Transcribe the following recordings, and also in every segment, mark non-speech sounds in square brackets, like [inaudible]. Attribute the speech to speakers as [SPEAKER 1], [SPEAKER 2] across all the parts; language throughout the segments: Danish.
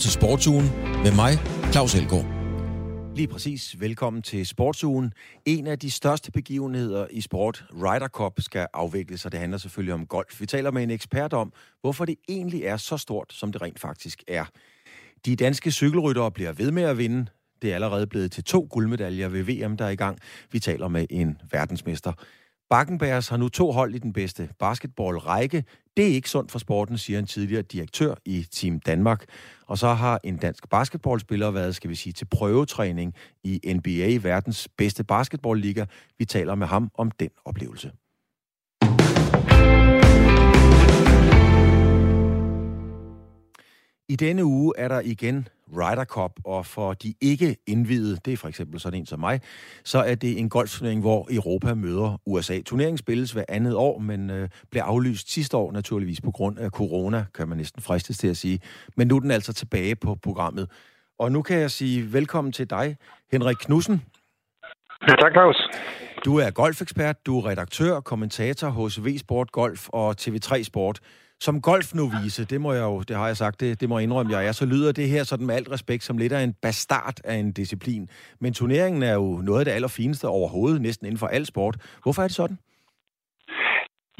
[SPEAKER 1] til Sportsugen med mig, Claus Elgaard.
[SPEAKER 2] Lige præcis. Velkommen til Sportsugen. En af de største begivenheder i sport, Ryder Cup, skal afvikles, og det handler selvfølgelig om golf. Vi taler med en ekspert om, hvorfor det egentlig er så stort, som det rent faktisk er. De danske cykelryttere bliver ved med at vinde. Det er allerede blevet til to guldmedaljer ved VM, der er i gang. Vi taler med en verdensmester. Bakkenbergs har nu to hold i den bedste basketballrække. Det er ikke sundt for sporten, siger en tidligere direktør i Team Danmark. Og så har en dansk basketballspiller været, skal vi sige, til prøvetræning i NBA, verdens bedste basketballliga. Vi taler med ham om den oplevelse. I denne uge er der igen Ryder Cup, og for de ikke indvidede, det er for eksempel sådan en som mig, så er det en golfturnering, hvor Europa møder USA. Turneringen spilles hver andet år, men øh, blev aflyst sidste år naturligvis på grund af corona, kan man næsten fristes til at sige. Men nu er den altså tilbage på programmet. Og nu kan jeg sige velkommen til dig, Henrik Knudsen.
[SPEAKER 3] Ja, tak, Claus.
[SPEAKER 2] Du er golfekspert, du er redaktør, kommentator hos V-Sport Golf og TV3 Sport. Som golfnovise, det må jeg jo, det har jeg sagt, det, det må jeg indrømme, jeg er, så lyder det her sådan med alt respekt som lidt af en bastard af en disciplin. Men turneringen er jo noget af det allerfineste overhovedet, næsten inden for al sport. Hvorfor er det sådan?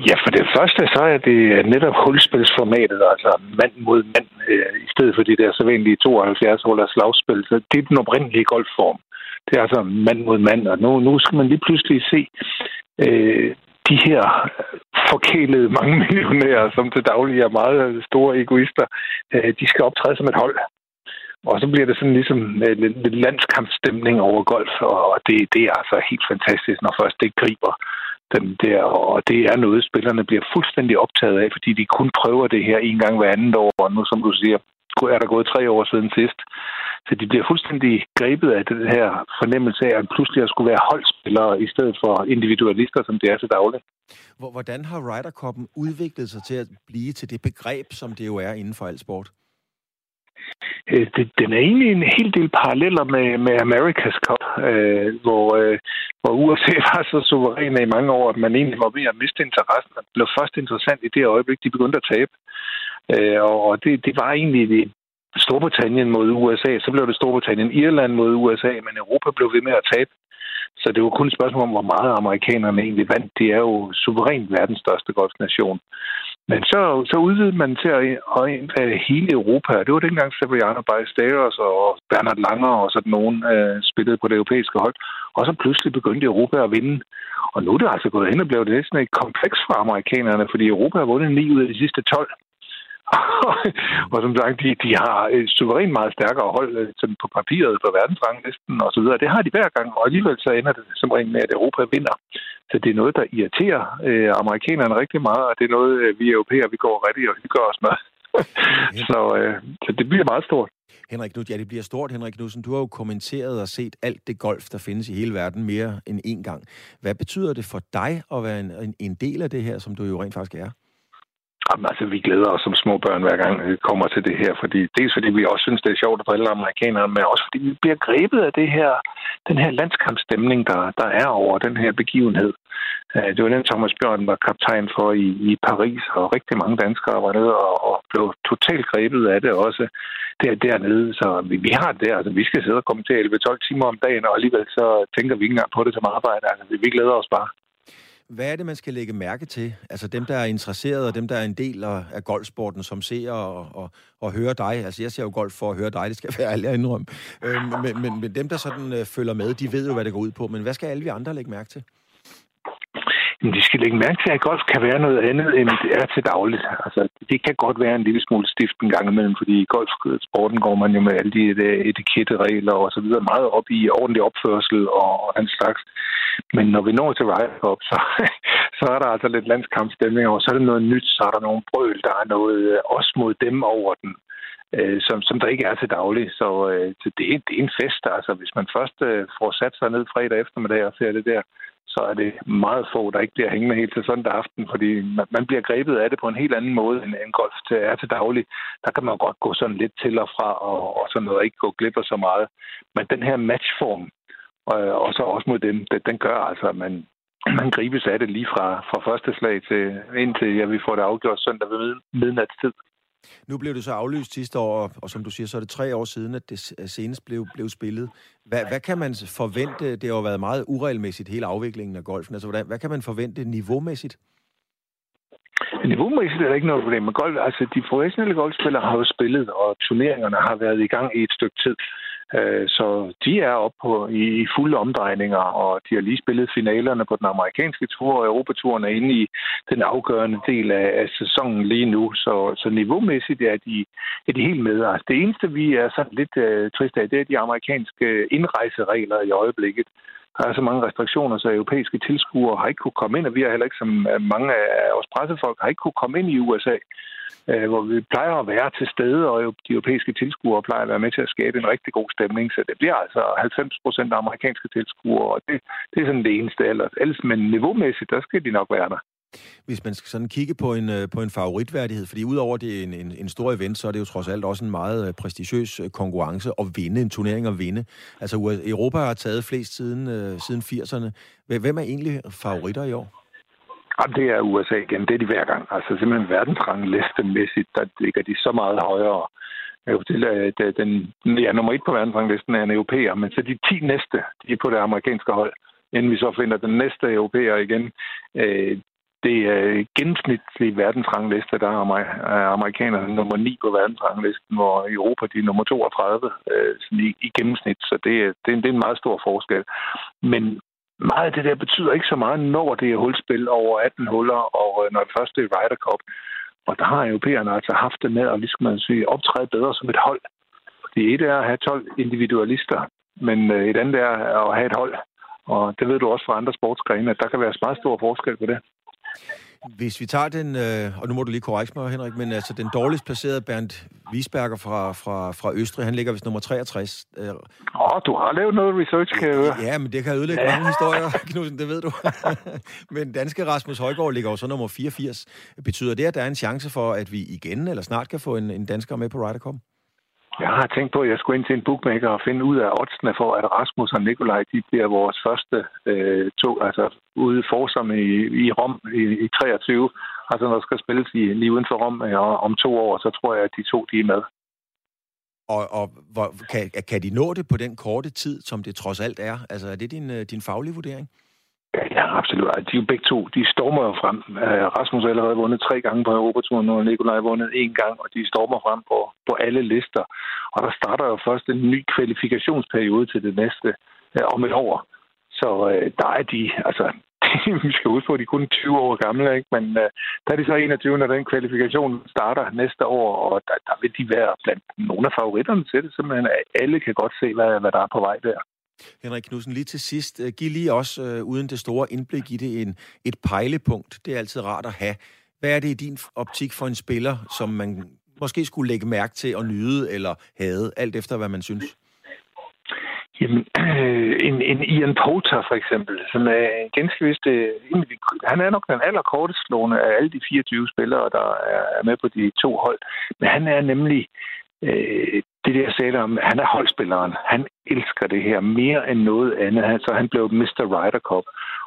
[SPEAKER 3] Ja, for det første, så er det netop hulspilsformatet, altså mand mod mand, øh, i stedet for de der sædvanlige 72 hullers slagspil. Så det er den oprindelige golfform. Det er altså mand mod mand, og nu, nu skal man lige pludselig se øh, de her forkælede mange [laughs] millionærer, som til daglig er meget store egoister, øh, de skal optræde som et hold. Og så bliver det sådan ligesom øh, lidt, lidt landskampstemning over golf, og det, det er altså helt fantastisk, når først det griber dem der. Og det er noget, spillerne bliver fuldstændig optaget af, fordi de kun prøver det her en gang hver andet år, og nu som du siger, er der gået tre år siden sidst. Så de bliver fuldstændig grebet af den her fornemmelse af, at pludselig at skulle være holdspillere i stedet for individualister, som det er til daglig.
[SPEAKER 2] Hvordan har Ryder Cup'en udviklet sig til at blive til det begreb, som det jo er inden for al sport?
[SPEAKER 3] Øh, det, den er egentlig en hel del paralleller med, med America's Cup, øh, hvor, øh, hvor USA [laughs] var så suveræne i mange år, at man egentlig var ved at miste interessen. Det blev først interessant i det øjeblik, de begyndte at tabe. Øh, og det, det var egentlig Storbritannien mod USA, så blev det Storbritannien, Irland mod USA, men Europa blev ved med at tabe. Så det var kun et spørgsmål om, hvor meget amerikanerne egentlig vandt. Det er jo suverænt verdens største golfnation. Men så, så udvidede man til at, at hele Europa. Det var dengang Severiano Ballesteros og Bernard Langer og sådan nogen øh, spillede på det europæiske hold. Og så pludselig begyndte Europa at vinde. Og nu er det altså gået hen og blevet næsten et kompleks for amerikanerne, fordi Europa har vundet 9 ud af de sidste 12. [laughs] og som sagt, de, de har et suverænt meget stærkere hold øh, sådan på papiret på verdensranglisten og så videre. Det har de hver gang, og alligevel så ender det som regel med, at Europa vinder. Så det er noget, der irriterer øh, amerikanerne rigtig meget, og det er noget, øh, vi europæer, vi går rigtig og hygger os med. [laughs] så, øh, så det bliver meget stort.
[SPEAKER 2] Henrik Knudsen, ja, det bliver stort, Henrik Knudsen. Du har jo kommenteret og set alt det golf, der findes i hele verden mere end én gang. Hvad betyder det for dig at være en, en del af det her, som du jo rent faktisk er?
[SPEAKER 3] Jamen, altså, vi glæder os som små børn, hver gang vi kommer til det her, fordi dels fordi vi også synes, det er sjovt at drille amerikanere, men også fordi vi bliver grebet af det her, den her landskampstemning, der, der er over den her begivenhed. Øh, det var den, Thomas Bjørn var kaptajn for i, i Paris, og rigtig mange danskere var nede og, og blev totalt grebet af det også der, dernede. Så vi, vi har det, altså vi skal sidde og komme til 11-12 timer om dagen, og alligevel så tænker vi ikke engang på det som arbejde. Altså, vi, vi glæder os bare.
[SPEAKER 2] Hvad er det, man skal lægge mærke til? Altså dem, der er interesseret, og dem, der er en del af golfsporten, som ser og, og, og hører dig. Altså jeg ser jo golf for at høre dig, det skal være ærlig indrømme. Øhm, men, men, men dem, der sådan øh, følger med, de ved jo, hvad det går ud på. Men hvad skal alle vi andre lægge mærke til?
[SPEAKER 3] Men de skal lægge mærke til, at golf kan være noget andet, end det er til dagligt. Altså, det kan godt være en lille smule stift en gang imellem, fordi i golfsporten går man jo med alle de etiketteregler og så videre meget op i ordentlig opførsel og, og den slags. Men når vi når til Ryder Cup, så, [laughs] så er der altså lidt landskampstemning, og så er der noget nyt, så er der nogle brøl, der er noget os også mod dem over den øh, som, som der ikke er til daglig. Så, øh, så det, er, det er en fest. Altså, hvis man først øh, får sat sig ned fredag eftermiddag og ser det der, så er det meget få, der ikke bliver hængende helt til søndag aften, fordi man, man bliver grebet af det på en helt anden måde, end, end golf til, er til daglig. Der kan man godt gå sådan lidt til og fra, og, og sådan noget, og ikke gå glip af så meget. Men den her matchform, og, og så også mod dem, den, den gør altså, at man, man gribes af det lige fra, fra første slag til indtil ja, vi får det afgjort søndag ved midnatstid.
[SPEAKER 2] Nu blev det så aflyst sidste år, og som du siger, så er det tre år siden, at det senest blev, blev spillet. Hvad, hvad kan man forvente? Det har jo været meget uregelmæssigt, hele afviklingen af golfen. Altså, hvordan, hvad kan man forvente niveaumæssigt?
[SPEAKER 3] Niveaumæssigt er der ikke noget problem med golf. Altså, de professionelle golfspillere har jo spillet, og turneringerne har været i gang i et stykke tid. Øh, så de er oppe på, i, i fulde omdrejninger, og de har lige spillet finalerne på den amerikanske tur, og Europaturen er inde i den afgørende del af, af sæsonen lige nu. Så, så niveaumæssigt er de, er de helt med. Altså, det eneste, vi er sådan lidt øh, uh, trist af, det er de amerikanske indrejseregler i øjeblikket. Der er så mange restriktioner, så europæiske tilskuere har ikke kunne komme ind, og vi har heller ikke, som øh, mange af vores pressefolk, har ikke kunne komme ind i USA øh, hvor vi plejer at være til stede, og de europæiske tilskuere plejer at være med til at skabe en rigtig god stemning. Så det bliver altså 90 procent amerikanske tilskuere, og det, det er sådan det eneste. Ellers, men niveaumæssigt, der skal de nok være der.
[SPEAKER 2] Hvis man skal sådan kigge på en, øh, på en favoritværdighed, fordi udover det er en, en, en stor event, så er det jo trods alt også en meget øh, prestigiøs øh, konkurrence at vinde, en turnering at vinde. Altså Europa har taget flest siden, siden 80'erne. Hvem er egentlig favoritter i år?
[SPEAKER 3] Jamen, det er USA igen. Det er de hver gang. Altså simpelthen verdensrangliste-mæssigt, der ligger de så meget højere. Den, ja, nummer et på verdensranglisten er en europæer, men så de 10 næste, de er på det amerikanske hold. Inden vi så finder den næste europæer igen, øh, det er gennemsnitlige verdensrangliste, der er amerikanerne nummer 9 på verdensranglisten, hvor Europa de er nummer 32 øh, sådan i, i gennemsnit, så det, det, det er en meget stor forskel. Men meget af det der betyder ikke så meget, når det er hulspil over 18 huller, og øh, når det første er Ryder Cup. Og der har europæerne altså haft det med at ligesom man sige, optræde bedre som et hold. Fordi et er at have 12 individualister, men øh, et andet er at have et hold. Og det ved du også fra andre sportsgrene, at der kan være meget stor forskel på det.
[SPEAKER 2] Hvis vi tager den, øh, og nu må du lige korrekte mig, Henrik, men altså den dårligst placerede Bernd Wiesberger fra, fra, fra Østrig, han ligger vist nummer 63.
[SPEAKER 3] Åh, oh, du har lavet noget research, kan jeg høre.
[SPEAKER 2] Ja, men det kan ødelægge ja. mange historier, [laughs] Knudsen, det ved du. [laughs] men danske Rasmus Højgaard ligger jo så nummer 84. Betyder det, at der er en chance for, at vi igen eller snart kan få en, en dansker med på Ryder Cup?
[SPEAKER 3] Jeg har tænkt på, at jeg skulle ind til en bookmaker og finde ud af oddsene for, at Rasmus og Nikolaj de bliver vores første øh, to, altså ude forsomme i, i Rom i, i 23. Altså når der skal spilles i, lige uden for Rom øh, og om to år, så tror jeg, at de to de er med.
[SPEAKER 2] Og, og hvor, kan, kan de nå det på den korte tid, som det trods alt er? Altså er det din, øh, din faglige vurdering?
[SPEAKER 3] Ja, absolut. De er jo begge to, de stormer jo frem. Øh, Rasmus har allerede vundet tre gange på Europaturen, og Nikolaj har vundet én gang, og de stormer frem på, på alle lister. Og der starter jo først en ny kvalifikationsperiode til det næste øh, om et år. Så øh, der er de, altså, [laughs] vi skal huske på, at de er kun 20 år gamle, ikke? men øh, der er de så 21, når den kvalifikation starter næste år, og der, der vil de være blandt nogle af favoritterne til det, simpelthen alle kan godt se, hvad, hvad der er på vej der.
[SPEAKER 2] Henrik Knudsen, lige til sidst. Øh, giv lige også, øh, uden det store indblik i det, en, et pejlepunkt. Det er altid rart at have. Hvad er det i din optik for en spiller, som man måske skulle lægge mærke til at nyde eller hade, alt efter hvad man synes?
[SPEAKER 3] Jamen, øh, [clears throat] en, en Ian Poulter for eksempel, som er ganske vist, øh, han er nok den allerkortest slående af alle de 24 spillere, der er med på de to hold. Men han er nemlig øh, det der sagde om, han er holdspilleren. Han elsker det her mere end noget andet. Så han blev Mr. Ryder Cup.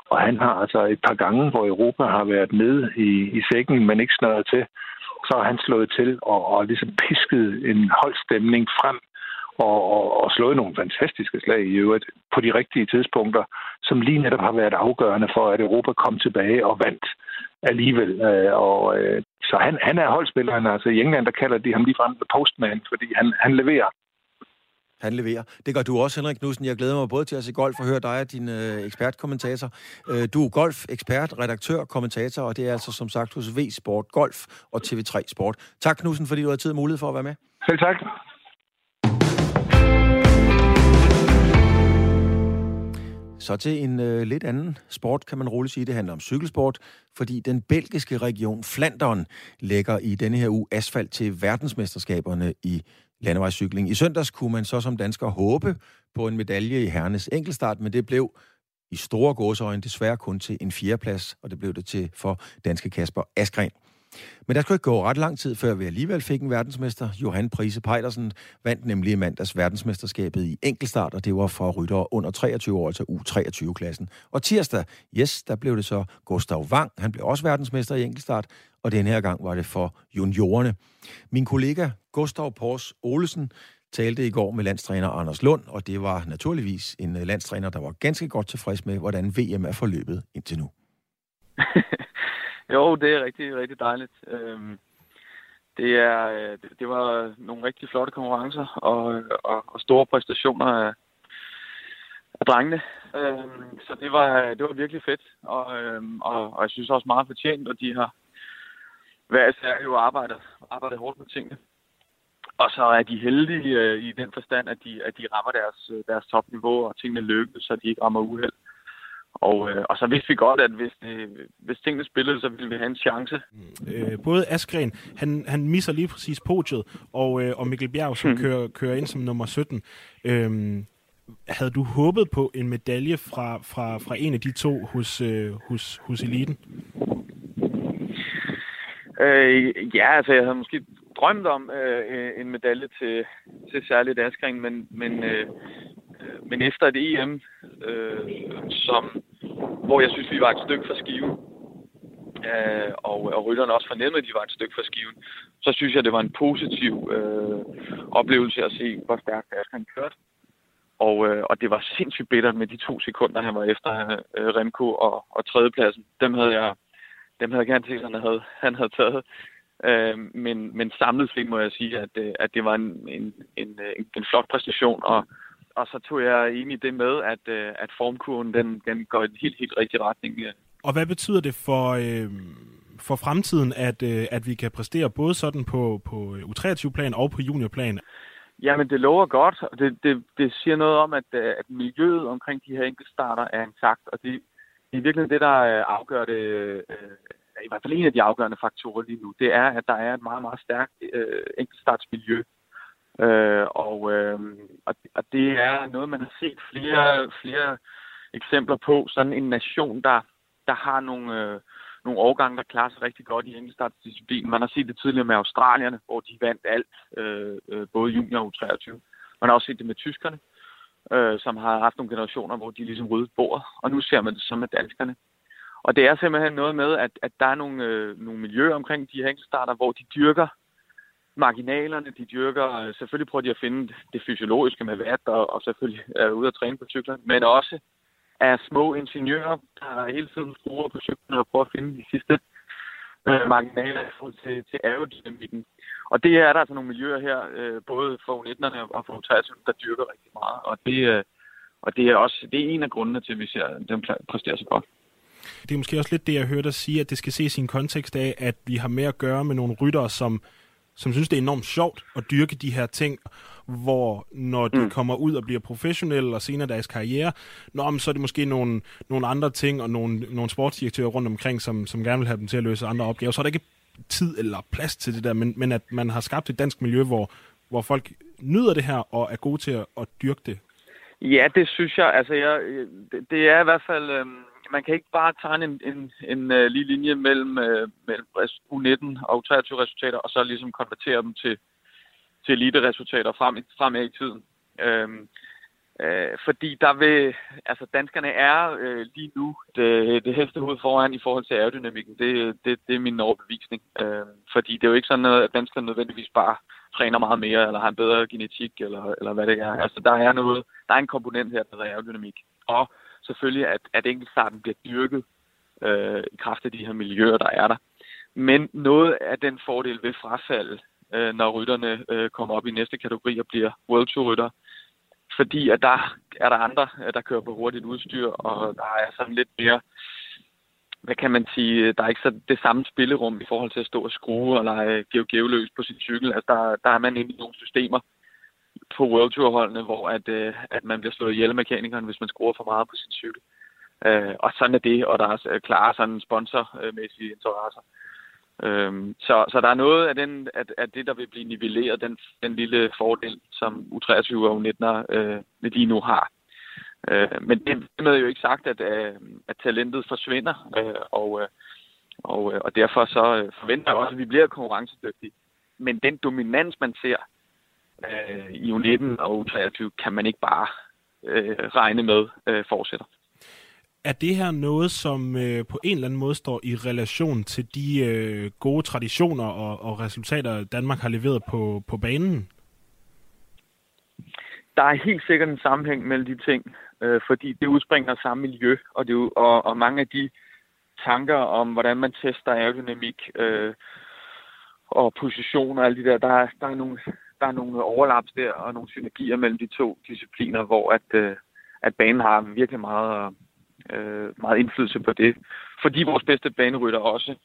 [SPEAKER 3] Og han har altså et par gange, hvor Europa har været nede i, i sækken, men ikke snøret til, så har han slået til og, og ligesom pisket en holdstemning frem og, og, og slået nogle fantastiske slag i øvrigt på de rigtige tidspunkter, som lige netop har været afgørende for, at Europa kom tilbage og vandt alligevel. Øh, og, øh, så han, han er holdspilleren. Altså i England, der kalder de ham ligefrem The Postman, fordi han, han leverer.
[SPEAKER 2] Han leverer. Det gør du også, Henrik Knudsen. Jeg glæder mig både til at se golf og høre dig og din øh, ekspertkommentator. Øh, du er golf-ekspert, redaktør, kommentator, og det er altså som sagt hos V Sport Golf og TV3 Sport. Tak, Knudsen, fordi du har tid og mulighed for at være med.
[SPEAKER 3] Selv tak.
[SPEAKER 2] Så til en øh, lidt anden sport, kan man roligt sige. Det handler om cykelsport, fordi den belgiske region Flandern lægger i denne her uge asfalt til verdensmesterskaberne i landevejscykling. I søndags kunne man så som dansker håbe på en medalje i herrenes enkeltstart, men det blev i store gåseøjne desværre kun til en fjerdeplads, og det blev det til for danske Kasper Askren. Men der skulle ikke gå ret lang tid, før vi alligevel fik en verdensmester. Johan Prise Pejdersen vandt nemlig i mandags verdensmesterskabet i enkeltstart, og det var for ryttere under 23 år, altså U23-klassen. Og tirsdag, yes, der blev det så Gustav Wang. Han blev også verdensmester i enkeltstart, og den her gang var det for juniorerne. Min kollega Gustav Pors Olesen talte i går med landstræner Anders Lund, og det var naturligvis en landstræner, der var ganske godt tilfreds med, hvordan VM er forløbet indtil nu. [laughs]
[SPEAKER 4] Jo, det er rigtig, rigtig dejligt. Øhm, det, er, øh, det var nogle rigtig flotte konkurrencer og, og, og store præstationer af, af drengene. Øhm, så det var, det var virkelig fedt, og, øhm, og, og jeg synes også meget fortjent, og de har hver især jo arbejdet, arbejdet hårdt med tingene. Og så er de heldige øh, i den forstand, at de, at de rammer deres, øh, deres topniveau, og tingene lykkes, så de ikke rammer uheld. Og, øh, og så vidste vi godt, at hvis, øh, hvis tingene spillede, så ville vi have en chance.
[SPEAKER 5] Øh, både Askren, han, han misser lige præcis podiet, og, øh, og Mikkel Bjerg, som mm. kører, kører ind som nummer 17. Øh, havde du håbet på en medalje fra, fra, fra en af de to hos, øh, hos, hos eliten?
[SPEAKER 4] Øh, ja, altså jeg havde måske drømt om øh, en medalje til, til særligt Askren, men, men øh, Øh, men efter et EM, øh, som, hvor jeg synes, vi var et stykke fra skiven, øh, og, og rytterne også fornemmede, at de var et stykke fra skiven, så synes jeg, det var en positiv øh, oplevelse at se, hvor stærkt han kørte. Og, øh, og det var sindssygt bittert med de to sekunder, han var efter øh, Remco og, og tredjepladsen. Dem havde jeg, dem havde jeg gerne set, han havde, han havde taget. Øh, men, men samlet set må jeg sige, at, øh, at det var en, en, en, en, en flot præstation, og, og så tog jeg egentlig det med, at, øh, at formkurven den, den går i en helt, helt rigtig retning.
[SPEAKER 5] Og hvad betyder det for, øh, for fremtiden, at, øh, at vi kan præstere både sådan på, på U23-plan og på juniorplan?
[SPEAKER 4] Jamen, det lover godt, og det, det, det siger noget om, at, øh, at miljøet omkring de her enkeltstarter er intakt, og det, det er virkelig det, der øh, afgør det, øh, i hvert fald en af de afgørende faktorer lige nu, det er, at der er et meget, meget stærkt øh, enkeltstartsmiljø Øh, og, øh, og, det er noget, man har set flere, flere eksempler på. Sådan en nation, der, der har nogle, øh, nogle årgange, der klarer sig rigtig godt i enkeltstartsdisciplinen. Man har set det tidligere med australierne, hvor de vandt alt, øh, øh, både junior og 23. Man har også set det med tyskerne, øh, som har haft nogle generationer, hvor de ligesom ryddet bordet. Og nu ser man det så med danskerne. Og det er simpelthen noget med, at, at der er nogle, øh, nogle miljøer omkring de her enkeltstarter, hvor de dyrker marginalerne, de dyrker. Øh, selvfølgelig prøver de at finde det fysiologiske med vat, og, og selvfølgelig er ude at træne på cyklen, men også er små ingeniører, der hele tiden skruer på cyklen og prøver at finde de sidste øh, marginaler i forhold til, til aerodynamikken. Og det er der altså nogle miljøer her, øh, både for U19'erne og for U23, der dyrker rigtig meget. Og det, øh, og det er også det er en af grundene til, at vi ser dem præsterer så godt.
[SPEAKER 5] Det er måske også lidt det, jeg hørte dig sige, at det skal ses i en kontekst af, at vi har med at gøre med nogle ryttere, som som synes, det er enormt sjovt at dyrke de her ting, hvor når de mm. kommer ud og bliver professionelle og senere deres karriere, nå, så er det måske nogle, nogle andre ting og nogle, nogle sportsdirektører rundt omkring, som, som gerne vil have dem til at løse andre opgaver. Så er der ikke tid eller plads til det der, men, men at man har skabt et dansk miljø, hvor, hvor folk nyder det her og er gode til at, at dyrke det.
[SPEAKER 4] Ja, det synes jeg. Altså, jeg, det, er i hvert fald... Øhm man kan ikke bare tegne en, en, en uh, lige linje mellem, uh, mellem U19 og U23 resultater, og så ligesom konvertere dem til, til elite-resultater frem, fremad i tiden. Øhm, øh, fordi der vil, altså danskerne er øh, lige nu det, det hoved foran i forhold til aerodynamikken. Det, det, det er min overbevisning. Øh, fordi det er jo ikke sådan, noget, at danskerne nødvendigvis bare træner meget mere, eller har en bedre genetik, eller, eller hvad det er. Altså der er noget, der er en komponent her, der er aerodynamik. Og selvfølgelig, at, at enkeltstarten bliver dyrket øh, i kraft af de her miljøer, der er der. Men noget af den fordel ved frafalde, øh, når rytterne øh, kommer op i næste kategori og bliver World Tour rytter, fordi at der er der andre, øh, der kører på hurtigt udstyr, og der er sådan lidt mere, hvad kan man sige, øh, der er ikke så det samme spillerum i forhold til at stå og skrue og lege geogeoløs på sin cykel. Altså der, der er man inde i nogle systemer, på World Tour-holdene, hvor at, øh, at man bliver slået ihjel af mekanikeren, hvis man skruer for meget på sin cykel. Øh, og sådan er det, og der er øh, klare sådan sponsormæssige interesser. Øhm, så, så der er noget af, den, at, at det, der vil blive nivelleret, den, den lille fordel, som U23 og U19'er øh, lige nu har. Øh, men det med jo ikke sagt, at, øh, at talentet forsvinder, øh, og, øh, Og, øh, og derfor så øh, forventer jeg også, at vi bliver konkurrencedygtige. Men den dominans, man ser øh, i U19 og U23, kan man ikke bare øh, regne med øh, fortsætter.
[SPEAKER 5] Er det her noget, som øh, på en eller anden måde står i relation til de øh, gode traditioner og, og resultater, Danmark har leveret på, på banen?
[SPEAKER 4] Der er helt sikkert en sammenhæng mellem de ting, øh, fordi det udspringer af samme miljø, og, det, og, og mange af de tanker om, hvordan man tester aerodynamik øh, og position og alle de der, der, der, er nogle, der er nogle overlaps der og nogle synergier mellem de to discipliner, hvor at, øh, at banen har virkelig meget øh, meget indflydelse på det. Fordi vores bedste banerytter også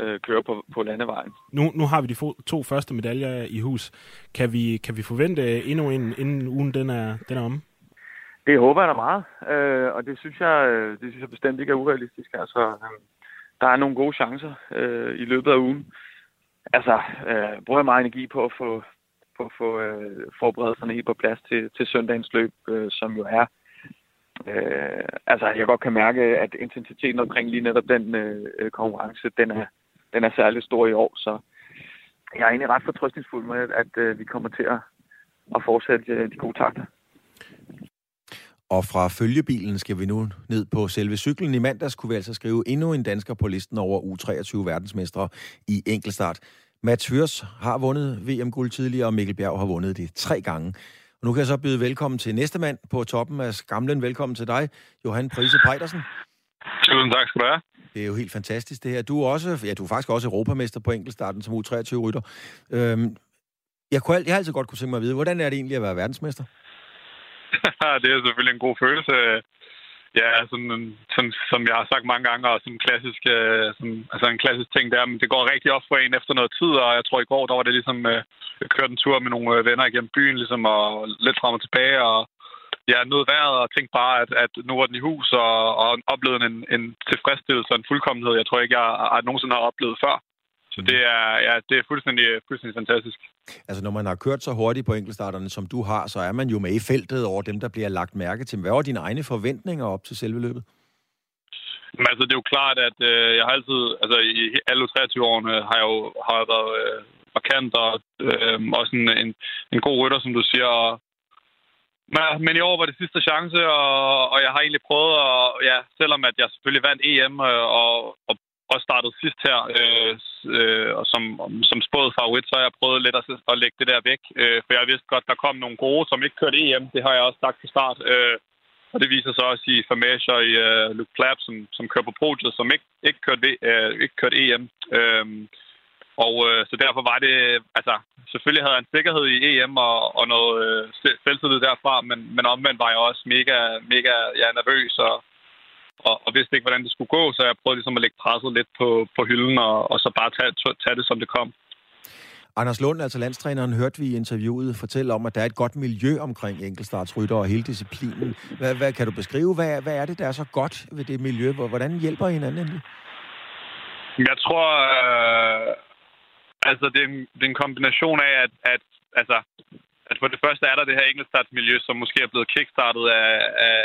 [SPEAKER 4] øh, kører på, på landevejen.
[SPEAKER 5] Nu, nu har vi de to første medaljer i hus. Kan vi, kan vi forvente endnu en, inden ugen den er, den er om?
[SPEAKER 4] Det håber jeg da meget, øh, og det synes, jeg, øh, det synes jeg bestemt ikke er urealistisk. Altså, øh, der er nogle gode chancer øh, i løbet af ugen. Altså, øh, bruger jeg meget energi på at få, på at få øh, forberedelserne helt på plads til, til søndagens løb, øh, som jo er Øh, altså, jeg godt kan mærke, at intensiteten omkring lige netop den øh, konkurrence, den er, den er særlig stor i år, så jeg er egentlig ret fortrøstningsfuld med, at øh, vi kommer til at, at fortsætte øh, de gode takter.
[SPEAKER 2] Og fra følgebilen skal vi nu ned på selve cyklen. I mandags kunne vi altså skrive endnu en dansker på listen over U23 verdensmestre i enkeltstart. Mats Hørs har vundet VM-guld tidligere, og Mikkel Bjerg har vundet det tre gange. Og nu kan jeg så byde velkommen til næste mand på toppen af skamlen. Velkommen til dig, Johan Prise Pejdersen.
[SPEAKER 6] Tusind tak skal du have.
[SPEAKER 2] Det er jo helt fantastisk det her. Du er også, ja, du er faktisk også europamester på enkeltstarten som U23-rytter. Øhm, jeg, kunne, jeg har altid godt kunne tænke mig at vide, hvordan er det egentlig at være verdensmester? [laughs]
[SPEAKER 6] det er selvfølgelig en god følelse ja, sådan, sådan, som jeg har sagt mange gange, og som klassisk, øh, som, altså en klassisk ting der, men det går rigtig op for en efter noget tid, og jeg tror i går, der var det ligesom, øh, jeg kørte en tur med nogle øh, venner igennem byen, ligesom, og lidt frem og tilbage, og ja, nød vejret, og tænkte bare, at, at nu var den i hus, og, og oplevede en, en tilfredsstillelse og en fuldkommenhed, jeg tror ikke, jeg, jeg nogensinde har oplevet før. Så det er, ja, det er fuldstændig, fuldstændig fantastisk.
[SPEAKER 2] Altså, når man har kørt så hurtigt på enkeltstarterne, som du har, så er man jo med i feltet over dem, der bliver lagt mærke til. Hvad var dine egne forventninger op til selve løbet?
[SPEAKER 6] Men altså, det er jo klart, at øh, jeg har altid, altså i alle 23 årene, har jeg jo har jeg været øh, markant og øh, også en, en, en god rytter, som du siger. Og, men, men i år var det sidste chance, og, og jeg har egentlig prøvet, at, ja, selvom at jeg selvfølgelig vandt EM øh, og, og og startede sidst her, øh, øh, og som, som spået favorit, så har jeg prøvet lidt at, at lægge det der væk. Øh, for jeg vidste godt, der kom nogle gode, som ikke kørte EM. Det har jeg også sagt til start. Øh, og det viser sig også i Famage og i øh, Luke Plapp, som, som kører på podiet, som ikke, ikke, kørte, øh, ikke kørte EM. Øh, og øh, så derfor var det, altså selvfølgelig havde jeg en sikkerhed i EM og, og noget øh, selvtillid derfra, men, men omvendt var jeg også mega, mega ja, nervøs og, og, og vidste ikke, hvordan det skulle gå, så jeg prøvede ligesom at lægge presset lidt på, på hylden, og, og så bare tage, tage det, som det kom.
[SPEAKER 2] Anders Lund, altså landstræneren, hørte vi i interviewet fortælle om, at der er et godt miljø omkring enkeltstartsrytter og hele disciplinen. Hvad, hvad kan du beskrive? Hvad, hvad er det, der er så godt ved det miljø? Hvordan hjælper I hinanden egentlig?
[SPEAKER 6] Jeg tror, øh, altså det er, en, det er en kombination af, at, at altså, at for det første er der det her enkeltstartsmiljø, som måske er blevet kickstartet af, af,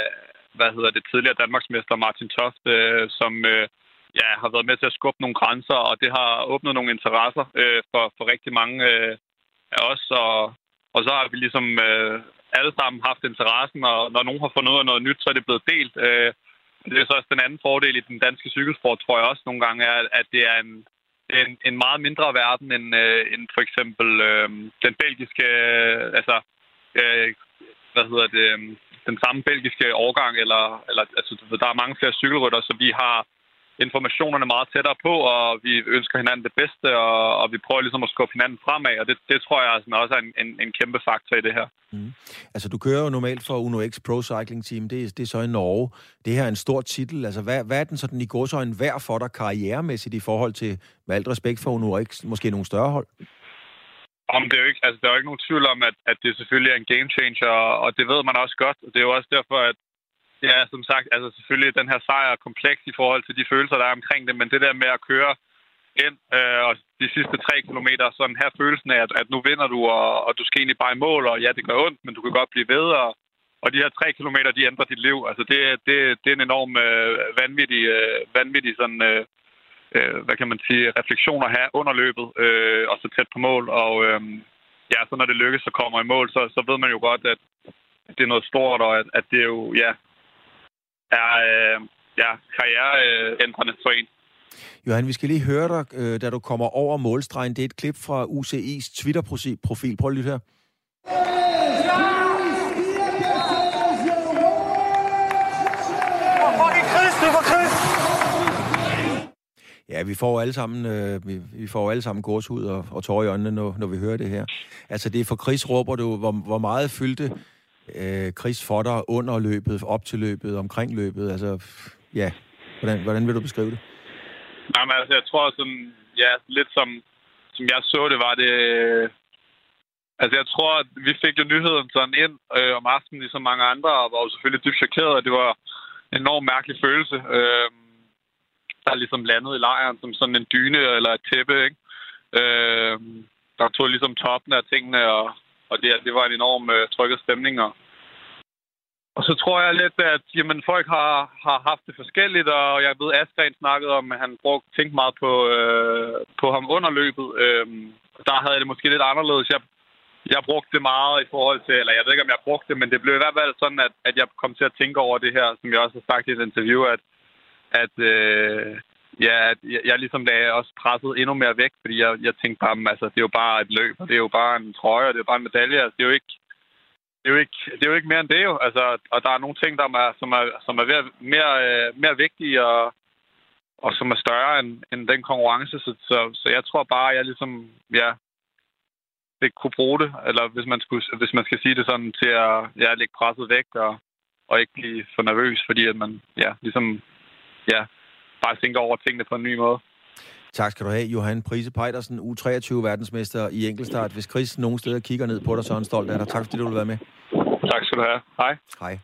[SPEAKER 6] hvad hedder det, tidligere Danmarksmester Martin Toft, øh, som øh, ja, har været med til at skubbe nogle grænser, og det har åbnet nogle interesser øh, for, for rigtig mange øh, af os. Og, og så har vi ligesom øh, alle sammen haft interessen, og når nogen har fundet ud af noget nyt, så er det blevet delt. Øh, det er så også den anden fordel i den danske cykelsport, tror jeg også nogle gange, er, at det er en, en, en meget mindre verden end, øh, end for eksempel øh, den belgiske, øh, altså, øh, hvad hedder det, øh, den samme belgiske årgang, eller, eller altså, der er mange flere cykelrytter, så vi har informationerne meget tættere på, og vi ønsker hinanden det bedste, og, og vi prøver ligesom at skubbe hinanden fremad, og det, det tror jeg altså, også er en, en, en kæmpe faktor i det her. Mm.
[SPEAKER 2] Altså, du kører jo normalt for Uno X Pro Cycling Team, det, det er så i Norge. Det her er en stor titel. Altså, hvad, hvad er den sådan i godsøjne værd for dig karrieremæssigt i forhold til, med alt respekt for Uno X, måske nogle større hold?
[SPEAKER 6] Om det er jo ikke, altså, der er jo ikke nogen tvivl om, at, at det selvfølgelig er en game changer, og det ved man også godt. Og det er jo også derfor, at det er som sagt, altså selvfølgelig den her sejr er kompleks i forhold til de følelser, der er omkring det, men det der med at køre ind øh, og de sidste tre kilometer, sådan her følelsen af, at, at nu vinder du, og, og du skal egentlig bare i mål, og ja, det gør ondt, men du kan godt blive ved, og, og de her tre kilometer, de ændrer dit liv. Altså det, det, det er en enorm øh, vanvittig, øh, vanvittig sådan, øh, øh, hvad kan man sige, refleksioner have under løbet, øh, og så tæt på mål. Og øh, ja, så når det lykkes, så kommer i mål, så, så ved man jo godt, at det er noget stort, og at, at det er jo, ja, er øh, ja, karriereændrende for en.
[SPEAKER 2] Johan, vi skal lige høre dig, øh, da du kommer over målstregen. Det er et klip fra UCI's Twitter-profil. Prøv lytte her. Ja, vi får alle sammen, øh, vi, vi får alle sammen gåshud og, og tårer i øjnene, når, når vi hører det her. Altså, det er for Chris, råber du, hvor, hvor meget fyldte øh, Chris for dig under løbet, op til løbet, omkring løbet? Altså, ja, hvordan, hvordan vil du beskrive det?
[SPEAKER 6] Nej, men altså, jeg tror sådan, ja, lidt som, som jeg så det, var det... Øh, altså, jeg tror, at vi fik jo nyheden sådan ind øh, om aftenen, ligesom mange andre, og var jo selvfølgelig dybt chokeret, og det var en enormt mærkelig følelse. Øh, der ligesom landede i lejren som sådan en dyne eller et tæppe, ikke? Øh, der tog ligesom toppen af tingene, og, og det, det var en enorm øh, trykket stemning. Og, og så tror jeg lidt, at jamen, folk har, har haft det forskelligt, og jeg ved, Askren snakkede om, at han brugte, tænkte meget på, øh, på ham under løbet. Øh, der havde jeg det måske lidt anderledes. Jeg, jeg brugte det meget i forhold til, eller jeg ved ikke, om jeg brugte det, men det blev i hvert fald sådan, at, at jeg kom til at tænke over det her, som jeg også har sagt i et interview, at, at, øh, ja, at jeg, jeg ligesom lagde også presset endnu mere væk, fordi jeg, jeg tænkte bare, altså, det er jo bare et løb, og det er jo bare en trøje, og det er jo bare en medalje. Altså, det er jo ikke, det er jo ikke, det er jo ikke mere end det jo. Altså, og der er nogle ting, der er, som er, som er mere, øh, mere vigtige og, og som er større end, end den konkurrence. Så, så, så jeg tror bare, at jeg ligesom, ja, det kunne bruge det, eller hvis man, skulle, hvis man skal sige det sådan, til at ja, lægge presset væk og, og ikke blive for nervøs, fordi at man ja, ligesom ja, bare tænker over tingene på en ny måde.
[SPEAKER 2] Tak skal du have, Johan Prise Pejdersen, U23-verdensmester i enkeltstart. Hvis Chris nogen steder kigger ned på dig, så er han stolt af dig. Tak fordi du vil være med.
[SPEAKER 6] Tak skal du have. Hej.
[SPEAKER 2] Hej.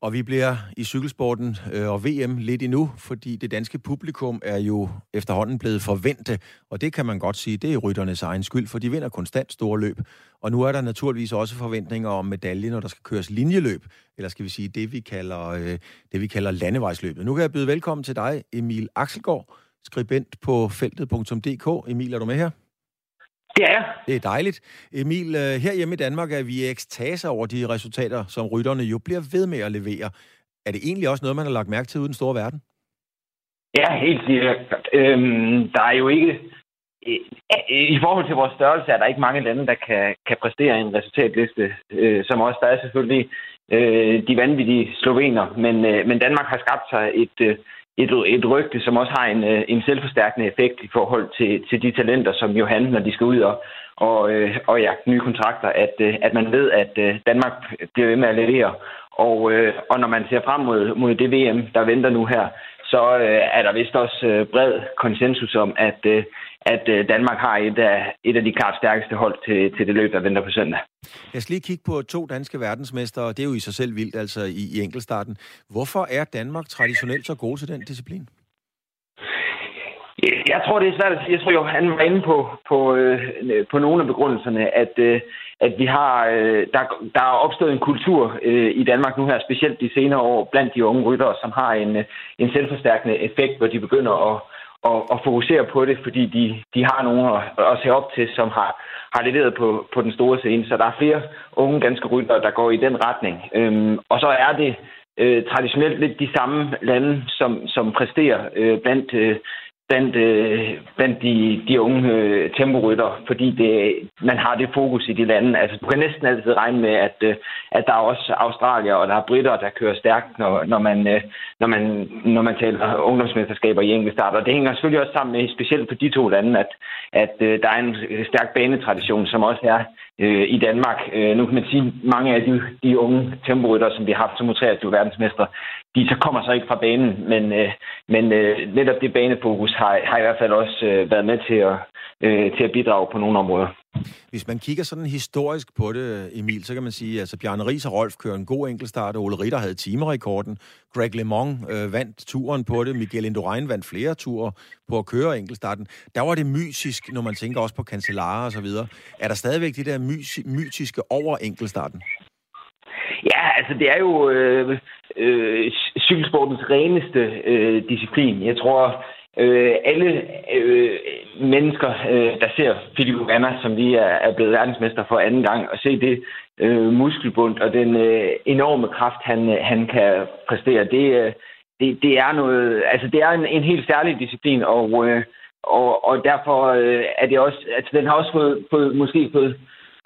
[SPEAKER 2] Og vi bliver i cykelsporten øh, og VM lidt endnu, fordi det danske publikum er jo efterhånden blevet forventet, og det kan man godt sige, det er rytternes egen skyld, for de vinder konstant store løb. Og nu er der naturligvis også forventninger om medalje, når der skal køres linjeløb, eller skal vi sige det, vi kalder, øh, det, vi kalder landevejsløbet. Nu kan jeg byde velkommen til dig, Emil Axelgaard, skribent på feltet.dk. Emil, er du med her?
[SPEAKER 7] Det er jeg.
[SPEAKER 2] Det er dejligt. Emil, øh, her hjemme i Danmark er vi i ekstase over de resultater, som rytterne jo bliver ved med at levere. Er det egentlig også noget, man har lagt mærke til uden den store verden?
[SPEAKER 7] Ja, helt sikkert. Øhm, der er jo ikke... I forhold til vores størrelse er der ikke mange lande, der kan, kan præstere en resultatliste, øh, som også der er selvfølgelig øh, de vanvittige slovener. Men, øh, men Danmark har skabt sig et, øh, et, et rygte, som også har en, øh, en selvforstærkende effekt i forhold til, til de talenter, som Johan, når de skal ud og, og, øh, og jagte nye kontrakter, at, øh, at man ved, at Danmark bliver ved med at levere. Og, og når man ser frem mod, mod det VM, der venter nu her, så er der vist også bred konsensus om, at, at Danmark har et af, et af de klart stærkeste hold til, til det løb, der venter på søndag.
[SPEAKER 2] Jeg skal lige kigge på to danske verdensmestre, og det er jo i sig selv vildt, altså i, i enkeltstarten. Hvorfor er Danmark traditionelt så god til den disciplin?
[SPEAKER 7] Jeg tror, det er svært at sige. Jeg tror jo, han var inde på, på, øh, på nogle af begrundelserne, at, øh, at vi har, øh, der, der er opstået en kultur øh, i Danmark nu her, specielt de senere år, blandt de unge ryttere, som har en, en selvforstærkende effekt, hvor de begynder at, og, og fokusere på det, fordi de, de har nogen at, at se op til, som har, har leveret på, på den store scene. Så der er flere unge danske ryttere, der går i den retning. Øhm, og så er det øh, traditionelt lidt de samme lande, som, som præsterer øh, blandt øh, blandt, øh, blandt de, de unge øh, temporytter, fordi det, man har det fokus i de lande. Altså, du kan næsten altid regne med, at, øh, at der er også australier og der er britter, der kører stærkt, når, når, man, øh, når, man, når man taler ungdomsmesterskaber i enkeltstart. Og det hænger selvfølgelig også sammen med, specielt på de to lande, at, at øh, der er en stærk banetradition, som også er øh, i Danmark. Øh, nu kan man sige, at mange af de, de unge temporytter, som vi har haft som 23 verdensmester, de så kommer så ikke fra banen, men, øh, men øh, netop det banefokus har, har i hvert fald også øh, været med til at, øh, til at bidrage på nogle områder.
[SPEAKER 2] Hvis man kigger sådan historisk på det, Emil, så kan man sige, at altså Bjarne Ries og Rolf kører en god enkeltstart, og Ole Ritter havde timerekorden. Greg LeMond øh, vandt turen på det. Miguel Indurain vandt flere ture på at køre enkeltstarten. Der var det mysisk, når man tænker også på Cancellara og så videre. Er der stadigvæk det der mys- mytiske over enkeltstarten?
[SPEAKER 7] Ja, altså det er jo øh, øh, cykelsportens reneste øh, disciplin. Jeg tror, øh, alle øh, mennesker, øh, der ser Philip Ganna, som vi er, er blevet verdensmester for anden gang, og se det øh, muskelbund og den øh, enorme kraft, han, øh, han kan præstere, det, øh, det, det er noget, altså det er en, en helt særlig disciplin, og, øh, og, og derfor øh, er det også, altså den har også fået, fået måske fået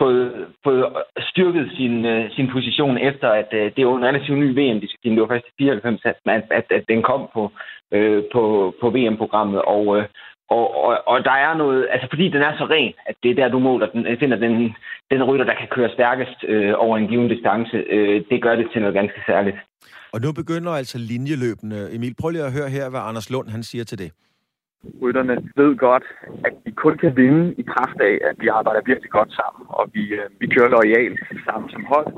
[SPEAKER 7] fået, fået styrket sin, øh, sin position efter, at øh, det var en relativt ny VM-disciplin. Det var først i 94, at, at, at den kom på, uh, på, på VM-programmet. Og, uh, og, og, og der er noget, altså fordi den er så ren, at det er der, du måler den, finder den, den rytter, der kan køre stærkest uh, over en given distance. Uh, det gør det til noget ganske særligt.
[SPEAKER 2] Og nu begynder altså linjeløbene. Emil, prøv lige at høre her, hvad Anders Lund han siger til det
[SPEAKER 4] rytterne ved godt, at de kun kan vinde i kraft af, at vi arbejder virkelig godt sammen, og vi, øh, vi kører lojalt sammen som hold,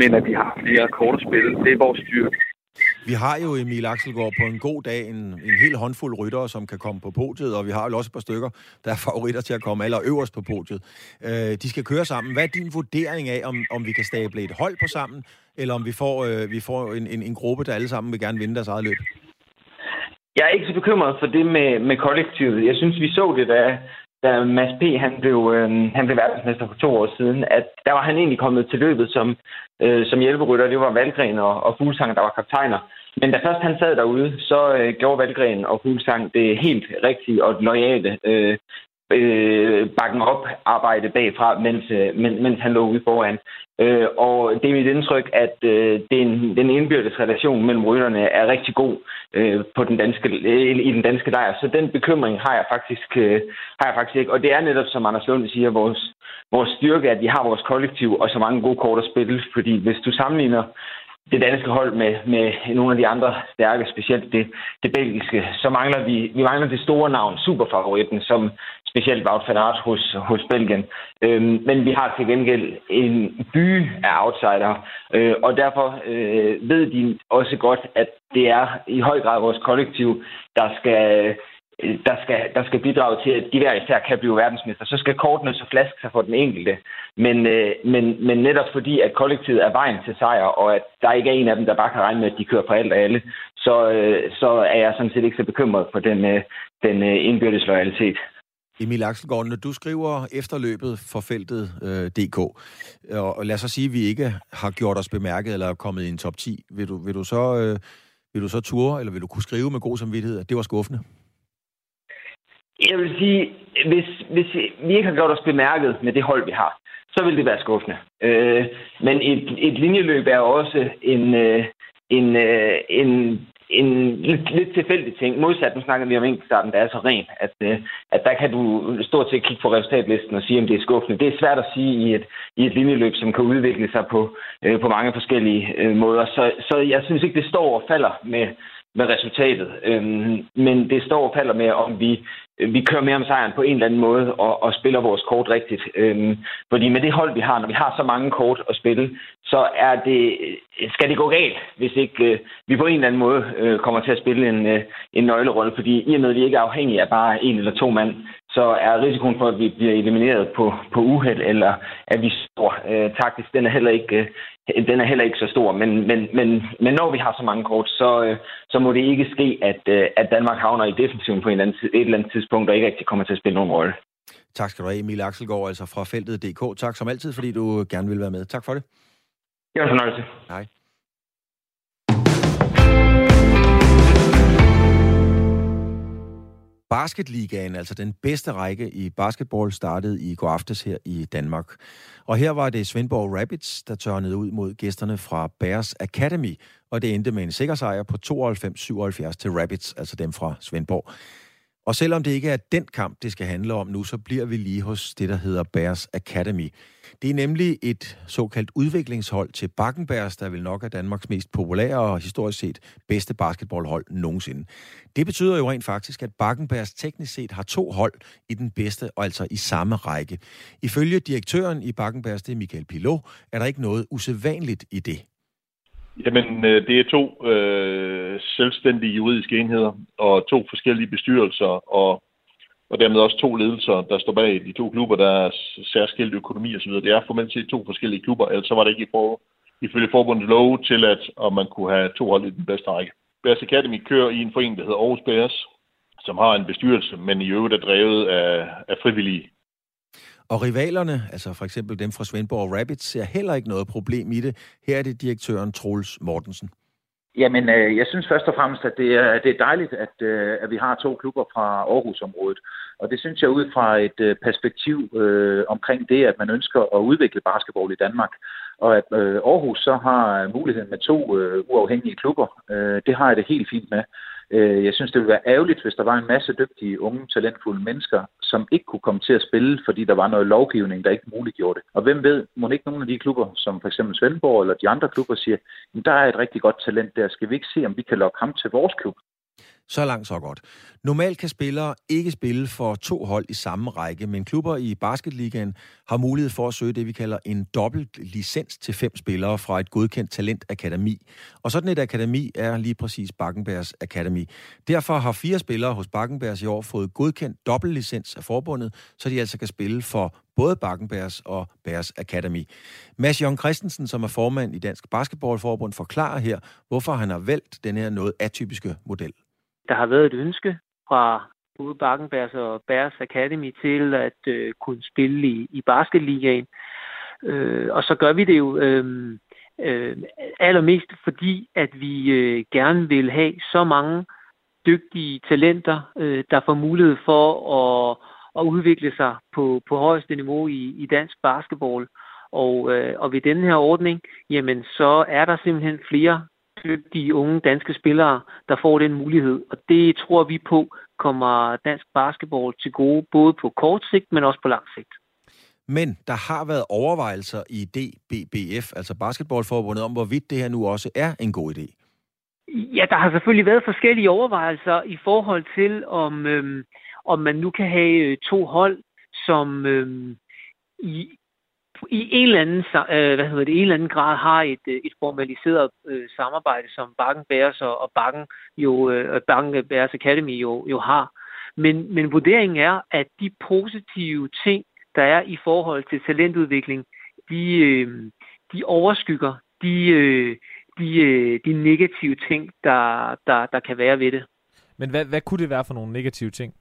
[SPEAKER 4] men at vi har flere kort at spille. Det er vores styrke.
[SPEAKER 2] Vi har jo Emil Axelgaard på en god dag en, en hel håndfuld ryttere, som kan komme på podiet, og vi har jo også et par stykker, der er [laughs] favoritter til at komme aller øverst på podiet. Øh, de skal køre sammen. Hvad er din vurdering af, om, om vi kan stable et hold på sammen, eller om vi får, øh, vi får en, en, en gruppe, der alle sammen vil gerne vinde deres eget løb?
[SPEAKER 7] Jeg er ikke så bekymret for det med, med kollektivet. Jeg synes, vi så det, da, da Mads P. Han blev, øh, han blev verdensmester for to år siden, at der var han egentlig kommet til løbet som, øh, som hjælperytter. Det var Valgren og, og Fuglsang, der var kaptajner. Men da først han sad derude, så øh, gjorde Valgren og Fuglsang det helt rigtige og lojale øh, øh, bakken op arbejde bagfra, mens, øh, mens han lå ude foran. Øh, og det er mit indtryk, at øh, den, den indbyrdes relation mellem rytterne er rigtig god øh, på den danske, øh, i den danske lejr. Så den bekymring har jeg faktisk, øh, har jeg faktisk ikke. Og det er netop, som Anders Lund siger, vores, vores styrke, at vi har vores kollektiv og så mange gode kort at spille. Fordi hvis du sammenligner det danske hold med, med nogle af de andre stærke, specielt det, det belgiske, så mangler vi, vi mangler det store navn, superfavoritten, som specielt Wout van Aert hos, hos Belgien. Øhm, men vi har til gengæld en by af outsider, øh, og derfor øh, ved de også godt, at det er i høj grad vores kollektiv, der skal der skal, der skal bidrage til, at de hver især kan blive verdensmester. Så skal kortene så flaske sig for den enkelte. Men, øh, men, men netop fordi, at kollektivet er vejen til sejr, og at der ikke er en af dem, der bare kan regne med, at de kører på alt og alle, så, øh, så er jeg sådan set ikke så bekymret for den, øh, den øh, indbyrdes loyalitet.
[SPEAKER 2] Emil Axelgaard, når du skriver efterløbet for feltet øh, DK, og lad os så sige, at vi ikke har gjort os bemærket eller er kommet i en top 10, vil du, vil du så, øh, vil du så ture, eller vil du kunne skrive med god samvittighed, at det var skuffende?
[SPEAKER 7] Jeg vil sige, hvis, hvis vi ikke har gjort os bemærket med det hold, vi har, så vil det være skuffende. Øh, men et, et linjeløb er også en, øh, en, øh, en en lidt, lidt tilfældig ting. Modsat, nu snakker vi om enkeltstarten, der er så ren, at, øh, at der kan du stort set kigge på resultatlisten og sige, om det er skuffende. Det er svært at sige i et, i et linjeløb, som kan udvikle sig på, øh, på mange forskellige øh, måder. Så, så jeg synes ikke, det står og falder med, med resultatet. Øhm, men det står og falder med, om vi vi kører mere om sejren på en eller anden måde og, og spiller vores kort rigtigt. Øhm, fordi med det hold, vi har, når vi har så mange kort at spille, så er det, skal det gå galt, hvis ikke øh, vi på en eller anden måde øh, kommer til at spille en, øh, en nøglerolle. Fordi i og med, at vi ikke er afhængige af bare en eller to mand, så er risikoen for, at vi bliver elimineret på, på uheld, eller at vi står øh, taktisk, den er heller ikke, øh, den er heller ikke så stor. Men, men, men, men når vi har så mange kort, så, øh, så må det ikke ske, at, øh, at Danmark havner i defensiven på en eller anden, et eller andet tidspunkt, og ikke rigtig kommer til at spille nogen rolle.
[SPEAKER 2] Tak skal du have, Emil Axelgaard, altså fra feltet.dk. Tak som altid, fordi du gerne vil være med. Tak for det.
[SPEAKER 7] Ja, fornøjelse.
[SPEAKER 2] Hej. Basketligaen, altså den bedste række i basketball, startede i går aftes her i Danmark. Og her var det Svendborg Rabbits, der tørnede ud mod gæsterne fra Bears Academy, og det endte med en sikker sejr på 92-77 til Rabbits, altså dem fra Svendborg. Og selvom det ikke er den kamp, det skal handle om nu, så bliver vi lige hos det, der hedder Bears Academy. Det er nemlig et såkaldt udviklingshold til Bakkenbergs, der vil nok er Danmarks mest populære og historisk set bedste basketballhold nogensinde. Det betyder jo rent faktisk, at Bakkenbergs teknisk set har to hold i den bedste, og altså i samme række. Ifølge direktøren i Bakkenbergs, det er Michael Pilot, er der ikke noget usædvanligt i det.
[SPEAKER 8] Jamen, øh, det er to øh, selvstændige juridiske enheder og to forskellige bestyrelser og, og dermed også to ledelser, der står bag de to klubber, der er særskilt økonomi osv. Det er formelt set to forskellige klubber, ellers så var det ikke i for, ifølge forbundets lov til, at om man kunne have to hold i den bedste række. Bears Academy kører i en forening, der hedder Aarhus Bears, som har en bestyrelse, men i øvrigt er drevet af, af frivillige.
[SPEAKER 2] Og rivalerne, altså for eksempel dem fra Svendborg Rabbits, ser heller ikke noget problem i det. Her er det direktøren Troels Mortensen.
[SPEAKER 9] Jamen, øh, jeg synes først og fremmest, at det er, det er dejligt, at, øh, at vi har to klubber fra Aarhusområdet. Og det synes jeg ud fra et øh, perspektiv øh, omkring det, at man ønsker at udvikle basketball i Danmark. Og at øh, Aarhus så har muligheden med to øh, uafhængige klubber, øh, det har jeg det helt fint med. Øh, jeg synes, det ville være ærgerligt, hvis der var en masse dygtige, unge, talentfulde mennesker, som ikke kunne komme til at spille, fordi der var noget lovgivning, der ikke muliggjorde det. Og hvem ved, må ikke nogle af de klubber, som for eksempel Svendborg eller de andre klubber, siger, der er et rigtig godt talent der, skal vi ikke se, om vi kan lokke ham til vores klub?
[SPEAKER 2] Så langt, så godt. Normalt kan spillere ikke spille for to hold i samme række, men klubber i basketligaen har mulighed for at søge det, vi kalder en dobbelt licens til fem spillere fra et godkendt talentakademi. Og sådan et akademi er lige præcis Bakkenbergs Akademi. Derfor har fire spillere hos Bakkenbergs i år fået godkendt dobbeltlicens af forbundet, så de altså kan spille for både Bakkenbergs og Bærs Academy. Mads Jørgen Christensen, som er formand i Dansk Basketballforbund, forklarer her, hvorfor han har valgt den her noget atypiske model.
[SPEAKER 10] Der har været et ønske fra både Bakkenbergs og Bærs Academy til at øh, kunne spille i, i basketligaen. Øh, og så gør vi det jo øh, øh, allermest fordi, at vi øh, gerne vil have så mange dygtige talenter, øh, der får mulighed for at, at udvikle sig på, på højeste niveau i, i dansk basketball. Og, øh, og ved denne her ordning, jamen så er der simpelthen flere dygtige unge danske spillere, der får den mulighed. Og det tror vi på kommer dansk basketball til gode, både på kort sigt, men også på lang sigt.
[SPEAKER 2] Men der har været overvejelser i DBBF, altså Basketballforbundet, om hvorvidt det her nu også er en god idé.
[SPEAKER 10] Ja, der har selvfølgelig været forskellige overvejelser i forhold til, om, øhm, om man nu kan have øh, to hold, som øhm, i, i en eller anden, øh, hvad hedder det, en eller anden grad har et, øh, et formaliseret øh, samarbejde, som Bakken Bears og, og Bakken, jo, øh, Bakken Bærs Academy jo, jo har. Men, men vurderingen er, at de positive ting, der er i forhold til talentudvikling, de, øh, de overskygger de, øh, de, øh, de negative ting, der, der, der kan være ved det.
[SPEAKER 11] Men hvad, hvad kunne det være for nogle negative ting?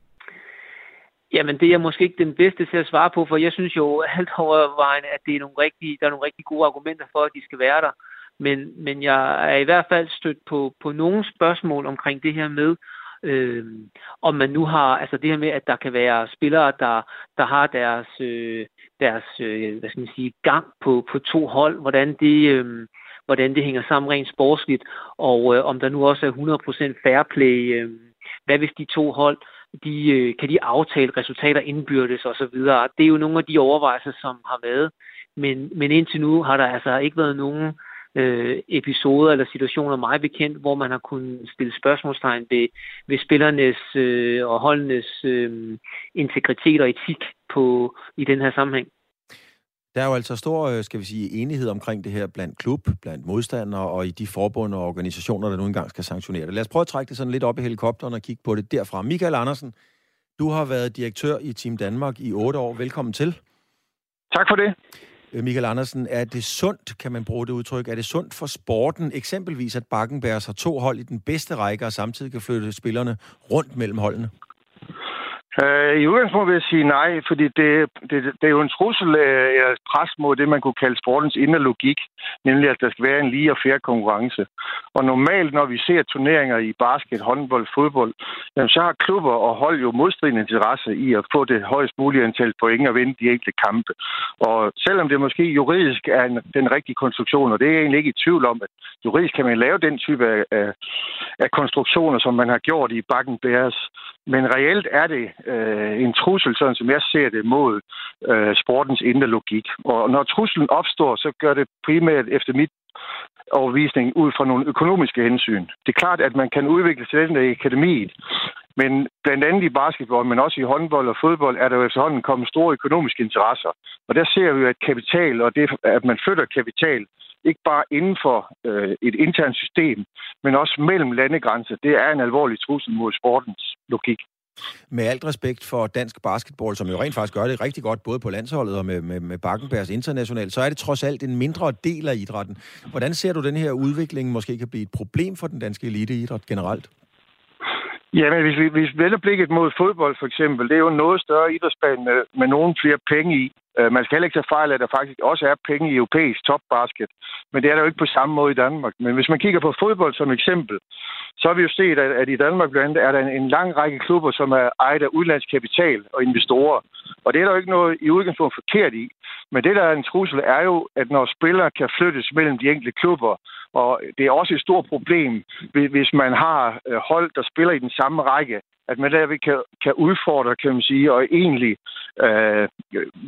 [SPEAKER 10] Jamen, det er jeg måske ikke den bedste til at svare på, for jeg synes jo alt overvejende, at det er nogle rigtige, der er nogle rigtig gode argumenter for, at de skal være der. Men, men jeg er i hvert fald stødt på, på nogle spørgsmål omkring det her med, øh, om man nu har, altså det her med, at der kan være spillere, der, der har deres, øh, deres øh, hvad skal man sige, gang på, på to hold, hvordan det, øh, hvordan det hænger sammen rent sportsligt, og øh, om der nu også er 100% fair play. Øh, hvad hvis de to hold de, øh, kan de aftale resultater indbyrdes osv. Det er jo nogle af de overvejelser, som har været. Men, men indtil nu har der altså ikke været nogen øh, episoder eller situationer mig bekendt, hvor man har kunnet stille spørgsmålstegn ved, ved spillernes øh, og holdenes øh, integritet og etik på, i den her sammenhæng.
[SPEAKER 2] Der er jo altså stor, øh, skal vi sige, enighed omkring det her blandt klub, blandt modstandere og i de forbund og organisationer, der nu engang skal sanktionere det. Lad os prøve at trække det sådan lidt op i helikopteren og kigge på det derfra. Michael Andersen, du har været direktør i Team Danmark i otte år. Velkommen til.
[SPEAKER 12] Tak for det.
[SPEAKER 2] Øh, Michael Andersen, er det sundt, kan man bruge det udtryk, er det sundt for sporten, eksempelvis at Bakkenbergs har to hold i den bedste række og samtidig kan flytte spillerne rundt mellem holdene?
[SPEAKER 12] Uh, I udgangspunktet vil jeg sige nej, fordi det, det, det er jo en trussel øh, eller pres mod det, man kunne kalde sportens indre logik, nemlig at der skal være en lige og fair konkurrence. Og normalt, når vi ser turneringer i basket, håndbold, fodbold, jamen, så har klubber og hold jo modstridende interesse i at få det højst mulige antal point og vinde de enkelte kampe. Og selvom det måske juridisk er en, den rigtige konstruktion, og det er jeg egentlig ikke i tvivl om, at juridisk kan man lave den type af, af, af konstruktioner, som man har gjort i Bakken Bears, men reelt er det øh, en trussel, sådan som jeg ser det, mod øh, sportens indre logik. Og når truslen opstår, så gør det primært efter mit overvisning ud fra nogle økonomiske hensyn. Det er klart, at man kan udvikle talenter i akademiet, men blandt andet i basketball, men også i håndbold og fodbold, er der jo efterhånden kommet store økonomiske interesser. Og der ser vi jo, at kapital, og det, at man flytter kapital, ikke bare inden for øh, et internt system, men også mellem landegrænser, det er en alvorlig trussel mod sportens logik.
[SPEAKER 2] Med alt respekt for dansk basketball, som jo rent faktisk gør det rigtig godt, både på landsholdet og med, med, med Bakkenbergs internationalt, så er det trods alt en mindre del af idrætten. Hvordan ser du den her udvikling måske kan blive et problem for den danske eliteidræt generelt?
[SPEAKER 12] Ja, men hvis vi, hvis vi vender blikket mod fodbold for eksempel, det er jo en noget større idrætsbane med, med nogle flere penge i. Øh, man skal heller ikke tage fejl af, at der faktisk også er penge i europæisk topbasket. Men det er der jo ikke på samme måde i Danmark. Men hvis man kigger på fodbold som eksempel, så har vi jo set, at, i Danmark blandt andet er der en, lang række klubber, som er ejet af udenlandsk kapital og investorer. Og det er der jo ikke noget i udgangspunktet forkert i. Men det, der er en trussel, er jo, at når spillere kan flyttes mellem de enkelte klubber, og det er også et stort problem, hvis man har øh, hold, der spiller i den samme række, at man derved kan, kan udfordre, kan man sige, og egentlig øh,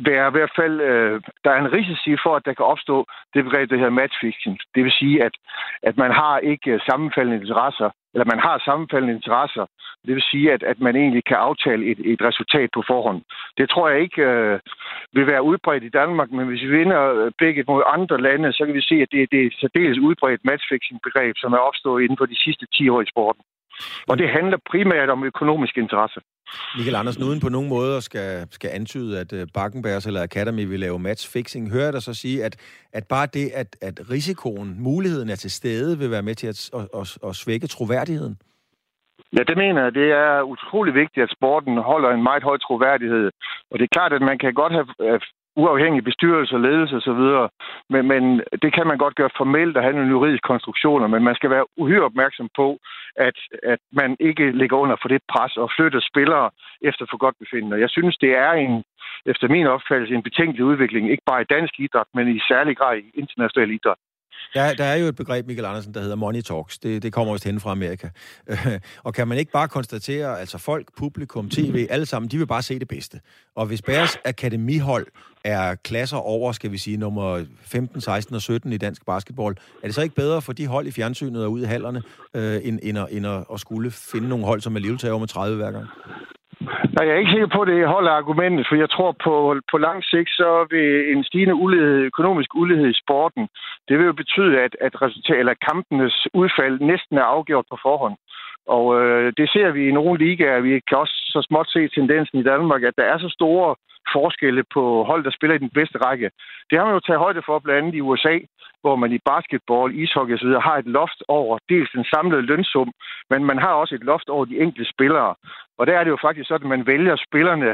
[SPEAKER 12] være i hvert fald, øh, der er en risici for, at der kan opstå det begreb, der hedder matchfixing. Det vil sige, at, at man har ikke sammenfaldende interesser, eller man har sammenfaldende interesser. Det vil sige, at, at man egentlig kan aftale et, et resultat på forhånd. Det tror jeg ikke øh, vil være udbredt i Danmark, men hvis vi vinder øh, begge mod andre lande, så kan vi se, at det, det er et særdeles udbredt matchfixing-begreb, som er opstået inden for de sidste 10 år i sporten. Og det handler primært om økonomisk interesse.
[SPEAKER 2] Michael Andersen, uden på nogen måde skal, skal antyde, at uh, Bakkenbergs eller Academy vil lave matchfixing, hører jeg dig så sige, at, at bare det, at, at risikoen, muligheden er til stede, vil være med til at, at, at, at svække troværdigheden?
[SPEAKER 12] Ja, det mener jeg. Det er utrolig vigtigt, at sporten holder en meget høj troværdighed. Og det er klart, at man kan godt have uafhængig bestyrelse, ledelse osv., men, men det kan man godt gøre formelt og have nogle juridiske konstruktioner, men man skal være uhyre opmærksom på, at, at man ikke ligger under for det pres og flytter spillere efter for godt befindende. Jeg synes, det er en, efter min opfattelse en betænkelig udvikling, ikke bare i dansk idræt, men i særlig grad i international idræt.
[SPEAKER 2] Der, der er jo et begreb, Michael Andersen, der hedder money talks. Det, det kommer vist hen fra Amerika. [laughs] og kan man ikke bare konstatere, altså folk, publikum, tv, alle sammen, de vil bare se det bedste. Og hvis Bærs akademihold er klasser over, skal vi sige, nummer 15, 16 og 17 i dansk basketball, er det så ikke bedre for de hold i fjernsynet og ude i hallerne, øh, end, end, at, end at, at skulle finde nogle hold, som er levetag med 30 hver gang?
[SPEAKER 12] Nej, jeg er ikke sikker på, at det holder argumentet, for jeg tror på, på lang sigt, så vil en stigende ulighed, økonomisk ulighed i sporten, det vil jo betyde, at, at, resultat, eller kampenes udfald næsten er afgjort på forhånd. Og øh, det ser vi i nogle ligaer. Vi kan også så småt se tendensen i Danmark, at der er så store forskelle på hold, der spiller i den bedste række. Det har man jo taget højde for blandt andet i USA, hvor man i basketball, ishockey osv. har et loft over dels den samlede lønsum, men man har også et loft over de enkelte spillere. Og der er det jo faktisk sådan, at man vælger spillerne.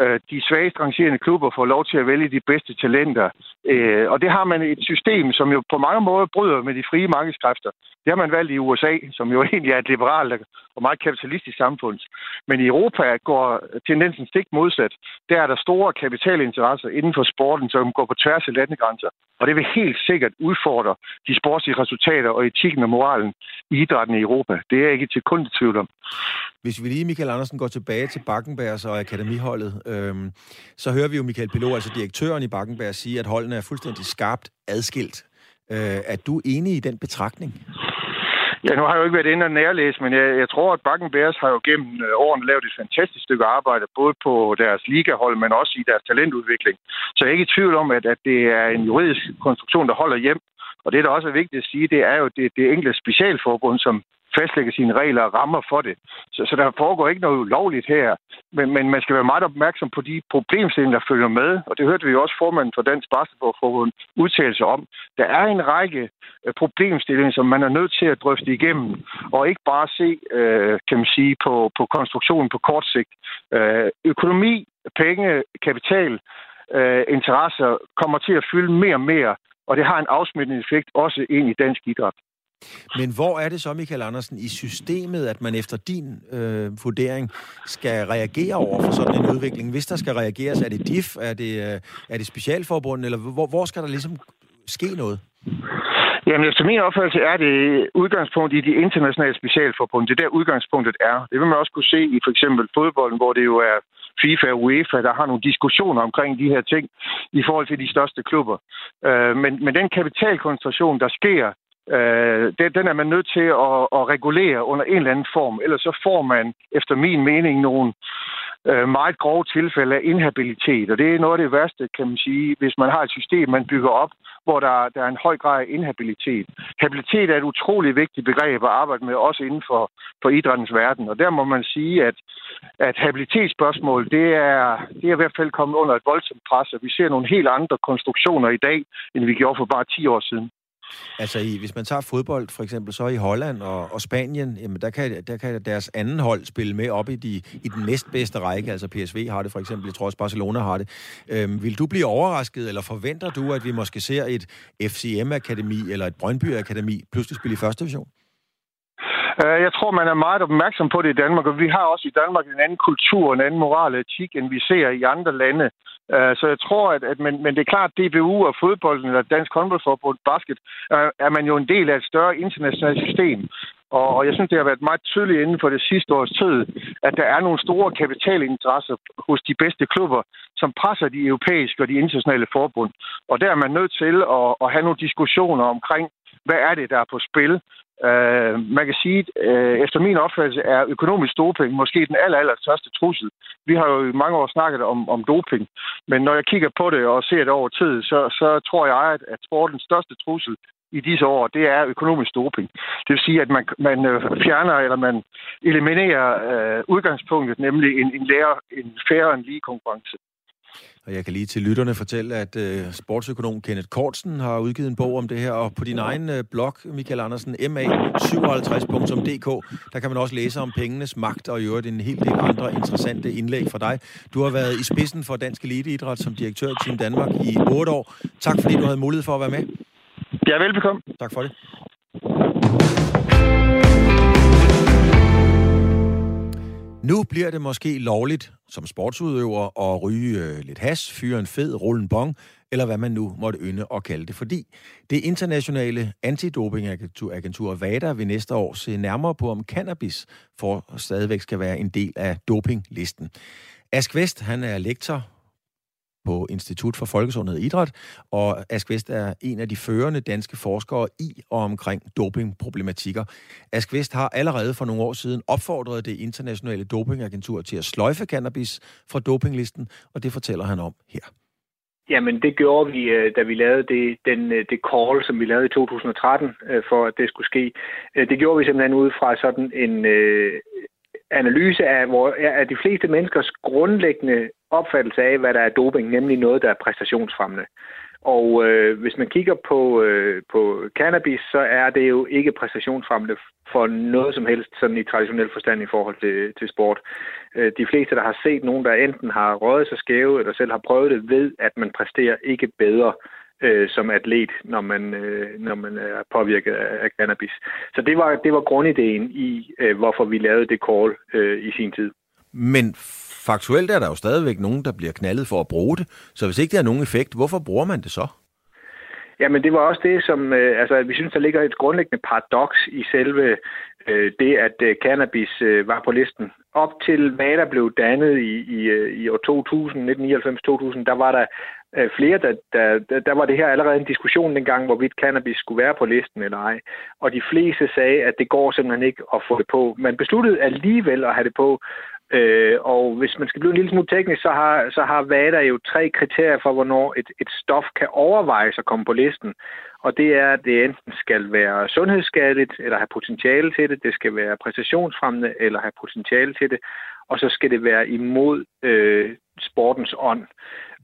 [SPEAKER 12] Øh, de svagest rangerende klubber får lov til at vælge de bedste talenter. Øh, og det har man et system, som jo på mange måder bryder med de frie markedskræfter. Det har man valgt i USA, som jo [laughs] egentlig er et liberalt og meget kapitalistisk samfund. Men i Europa går tendensen stik modsat. Der er der store kapitalinteresser inden for sporten, som går på tværs af landegrænser. Og det vil helt sikkert udfordre de sportslige resultater og etikken og moralen i idrætten i Europa. Det er jeg ikke til kun i tvivl om.
[SPEAKER 2] Hvis vi lige, Michael Andersen, går tilbage til Bakkenbergs og akademiholdet, øhm, så hører vi jo Michael Pilot, altså direktøren i Bakkenberg, sige, at holdene er fuldstændig skarpt adskilt. Øh, er du enig i den betragtning?
[SPEAKER 12] Ja, nu har jeg jo ikke været inde og nærlæse, men jeg, jeg tror, at Bakken Bears har jo gennem øh, årene lavet et fantastisk stykke arbejde, både på deres ligahold, men også i deres talentudvikling. Så jeg er ikke i tvivl om, at, at det er en juridisk konstruktion, der holder hjem. Og det, der også er vigtigt at sige, det er jo det, det enkelte specialforbund, som fastlægge sine regler og rammer for det. Så, så der foregår ikke noget ulovligt her, men, men man skal være meget opmærksom på de problemstillinger, der følger med, og det hørte vi jo også formanden for Dansk Basketballforbund udtale sig om. Der er en række øh, problemstillinger, som man er nødt til at drøfte igennem, og ikke bare se, øh, kan man sige, på, på konstruktionen på kort sigt. Øh, økonomi, penge, kapital, øh, interesser kommer til at fylde mere og mere, og det har en afsmittende effekt også ind i dansk idræt.
[SPEAKER 2] Men hvor er det så, Michael Andersen, i systemet, at man efter din øh, vurdering skal reagere over for sådan en udvikling? Hvis der skal reageres, er det DIF, er det, øh, er det specialforbund, eller hvor, hvor skal der ligesom ske noget?
[SPEAKER 12] Jamen, efter min opfattelse er det udgangspunkt i de internationale specialforbund. Det er der udgangspunktet er. Det vil man også kunne se i for eksempel fodbolden, hvor det jo er FIFA og UEFA, der har nogle diskussioner omkring de her ting i forhold til de største klubber. Øh, men, men den kapitalkoncentration, der sker Øh, det, den er man nødt til at, at regulere under en eller anden form, ellers så får man efter min mening nogle øh, meget grove tilfælde af inhabilitet. Og det er noget af det værste, kan man sige, hvis man har et system, man bygger op, hvor der, der er en høj grad af inhabilitet. Habilitet er et utrolig vigtigt begreb at arbejde med, også inden for, for idrættens verden. Og der må man sige, at, at habilitetsspørgsmål, det er, det er i hvert fald kommet under et voldsomt pres, og vi ser nogle helt andre konstruktioner i dag, end vi gjorde for bare 10 år siden.
[SPEAKER 2] Altså, i, hvis man tager fodbold for eksempel, så i Holland og, og Spanien, jamen, der, kan, der kan deres anden hold spille med op i, de, i den næstbedste række. Altså PSV har det for eksempel, jeg tror også Barcelona har det. Øhm, vil du blive overrasket, eller forventer du, at vi måske ser et FCM-akademi eller et Brøndby-akademi pludselig spille i første division?
[SPEAKER 12] Øh, jeg tror, man er meget opmærksom på det i Danmark, og vi har også i Danmark en anden kultur, en anden moral og etik, end vi ser i andre lande. Øh, så jeg tror, at, at men, men det er klart, at DBU og fodbolden, eller Dansk Håndboldforbund Basket, er man jo en del af et større internationalt system. Og, og jeg synes, det har været meget tydeligt inden for det sidste års tid, at der er nogle store kapitalinteresser hos de bedste klubber, som presser de europæiske og de internationale forbund. Og der er man nødt til at, at have nogle diskussioner omkring, hvad er det, der er på spil? Øh, man kan sige, øh, efter min opfattelse er økonomisk doping måske den aller, aller største trussel. Vi har jo i mange år snakket om, om doping, men når jeg kigger på det og ser det over tid, så, så tror jeg, at, at sportens største trussel i disse år, det er økonomisk doping. Det vil sige, at man, man øh, fjerner eller man eliminerer øh, udgangspunktet, nemlig en, en, lærer, en færre og en lige konkurrence.
[SPEAKER 2] Og jeg kan lige til lytterne fortælle, at uh, sportsøkonom Kenneth Kortsen har udgivet en bog om det her, og på din egen uh, blog, Michael Andersen, ma57.dk, der kan man også læse om pengenes magt, og i øvrigt en hel del andre interessante indlæg fra dig. Du har været i spidsen for Dansk Eliteidræt som direktør i Team Danmark i otte år. Tak fordi du havde mulighed for at være med.
[SPEAKER 12] Ja, velbekomme.
[SPEAKER 2] Tak for det. Nu bliver det måske lovligt som sportsudøver at ryge øh, lidt has, fyre en fed, rulle en bong, eller hvad man nu måtte ynde at kalde det, fordi det internationale antidopingagentur VADA vil næste år se nærmere på, om cannabis for stadigvæk skal være en del af dopinglisten. Ask Vest, han er lektor på Institut for Folkesundhed og Idræt, og Ask Vest er en af de førende danske forskere i og omkring dopingproblematikker. Ask Vest har allerede for nogle år siden opfordret det internationale dopingagentur til at sløjfe cannabis fra dopinglisten, og det fortæller han om her.
[SPEAKER 13] Jamen, det gjorde vi, øh, da vi lavede det, den, øh, det call, som vi lavede i 2013, øh, for at det skulle ske. Det gjorde vi simpelthen ud fra sådan en analyse af, hvor, af de fleste menneskers grundlæggende opfattelse af, hvad der er doping, nemlig noget, der er præstationsfremmende. Og øh, hvis man kigger på, øh, på cannabis, så er det jo ikke præstationsfremmende for noget som helst sådan i traditionel forstand i forhold til, til sport. Øh, de fleste, der har set nogen, der enten har røget sig skæve eller selv har prøvet det, ved, at man præsterer ikke bedre øh, som atlet, når man, øh, når man er påvirket af, af cannabis. Så det var, det var grundideen i, øh, hvorfor vi lavede det call øh, i sin tid.
[SPEAKER 2] Men faktuelt er der jo stadigvæk nogen, der bliver knaldet for at bruge det. Så hvis ikke det har nogen effekt, hvorfor bruger man det så?
[SPEAKER 13] Jamen, det var også det, som... Øh, altså, vi synes, der ligger et grundlæggende paradoks i selve øh, det, at øh, cannabis øh, var på listen. Op til hvad der blev dannet i, i, øh, i år 2000, 1999-2000, der var der øh, flere, der, der, der, der var det her allerede en diskussion dengang, hvorvidt cannabis skulle være på listen eller ej. Og de fleste sagde, at det går simpelthen ikke at få det på. Man besluttede alligevel at have det på, Øh, og hvis man skal blive en lille smule teknisk, så har, så har VADA jo tre kriterier for, hvornår et, et stof kan overvejes at komme på listen. Og det er, at det enten skal være sundhedsskadeligt, eller have potentiale til det, det skal være præstationsfremmende, eller have potentiale til det, og så skal det være imod øh, sportens ånd.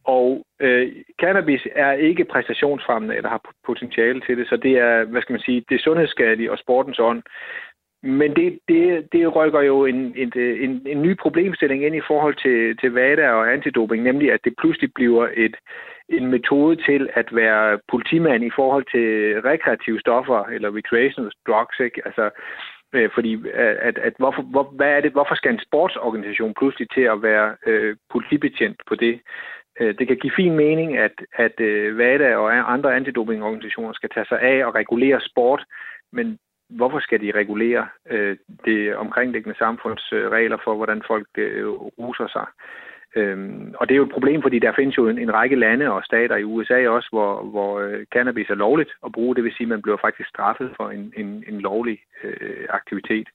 [SPEAKER 13] Og øh, cannabis er ikke præstationsfremmende eller har potentiale til det, så det er, hvad skal man sige, det er sundhedsskadeligt og sportens ånd. Men det, det, det rykker jo en, en, en, en ny problemstilling ind i forhold til, til VADA og antidoping, nemlig at det pludselig bliver et, en metode til at være politimand i forhold til rekreative stoffer eller recreational drugs. Ikke? Altså, øh, fordi at, at hvorfor, hvor, hvad er det, hvorfor skal en sportsorganisation pludselig til at være øh, politibetjent på det? Øh, det kan give fin mening, at, at øh, VADA og andre antidopingorganisationer skal tage sig af og regulere sport, men hvorfor skal de regulere øh, det omkringliggende samfunds øh, regler for, hvordan folk øh, ruser sig? Øhm, og det er jo et problem, fordi der findes jo en, en række lande og stater i USA også, hvor, hvor øh, cannabis er lovligt at bruge. Det vil sige, at man bliver faktisk straffet for en, en, en lovlig øh, aktivitet.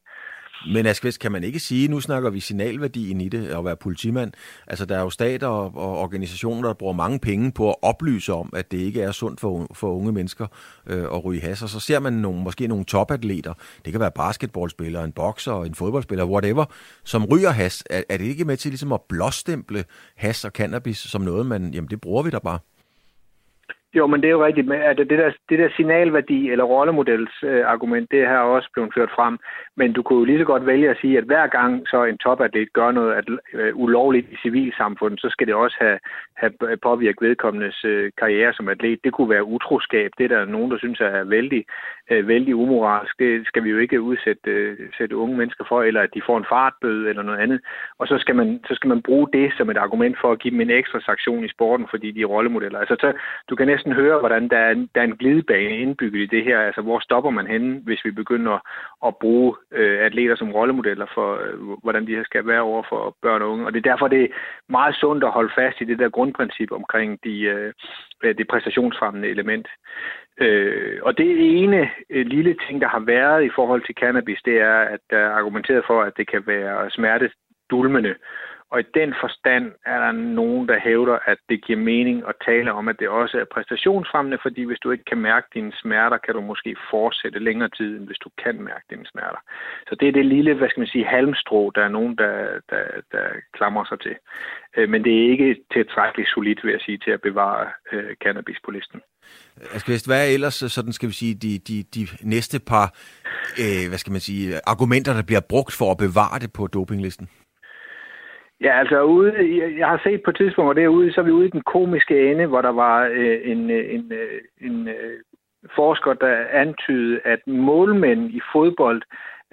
[SPEAKER 2] Men Askvist, kan man ikke sige, nu snakker vi signalværdien i det, at være politimand. Altså, der er jo stater og, og organisationer, der bruger mange penge på at oplyse om, at det ikke er sundt for, for unge mennesker øh, at ryge has. Og så ser man nogle, måske nogle topatleter, det kan være basketballspillere, en bokser, en fodboldspiller, whatever, som ryger has. Er, er det ikke med til ligesom at blåstemple has og cannabis som noget, man, jamen det bruger vi da bare?
[SPEAKER 13] Jo, men det er jo rigtigt. At altså, det, der, det der signalværdi eller rollemodels øh, argument, det her også blevet ført frem. Men du kunne jo lige så godt vælge at sige, at hver gang så en topatlet gør noget at, øh, ulovligt i civilsamfundet, så skal det også have, have påvirket vedkommendes øh, karriere som atlet. Det kunne være utroskab. Det er der nogen, der synes er vældig, øh, vældig umoralsk. Det skal vi jo ikke udsætte øh, sætte unge mennesker for, eller at de får en fartbøde eller noget andet. Og så skal, man, så skal man bruge det som et argument for at give dem en ekstra sanktion i sporten, fordi de er rollemodeller. Altså, så, du kan næsten høre, hvordan der er, der er en glidebane indbygget i det her. Altså, hvor stopper man henne, hvis vi begynder at bruge øh, atleter som rollemodeller for, øh, hvordan de her skal være over for børn og unge. Og det er derfor, det er meget sundt at holde fast i det der grundprincip omkring de, øh, det præstationsfremmende element. Øh, og det ene øh, lille ting, der har været i forhold til cannabis, det er, at der er argumenteret for, at det kan være smertedulmende. Og i den forstand er der nogen, der hævder, at det giver mening at tale om, at det også er præstationsfremmende, fordi hvis du ikke kan mærke dine smerter, kan du måske fortsætte længere tid, end hvis du kan mærke dine smerter. Så det er det lille, hvad skal man sige, halmstrå, der er nogen, der, der, der klamrer sig til. Øh, men det er ikke tilstrækkeligt solidt, vil jeg sige, til at bevare øh, cannabis på listen.
[SPEAKER 2] Altså, Aske hvad er ellers øh, sådan, skal vi sige, de, de, de næste par, øh, hvad skal man sige, argumenter, der bliver brugt for at bevare det på dopinglisten?
[SPEAKER 13] Ja, altså ude, jeg har set på et tidspunkt, og derude, så er vi ude i den komiske ende, hvor der var øh, en, øh, en, øh, en øh, forsker, der antydede, at målmænd i fodbold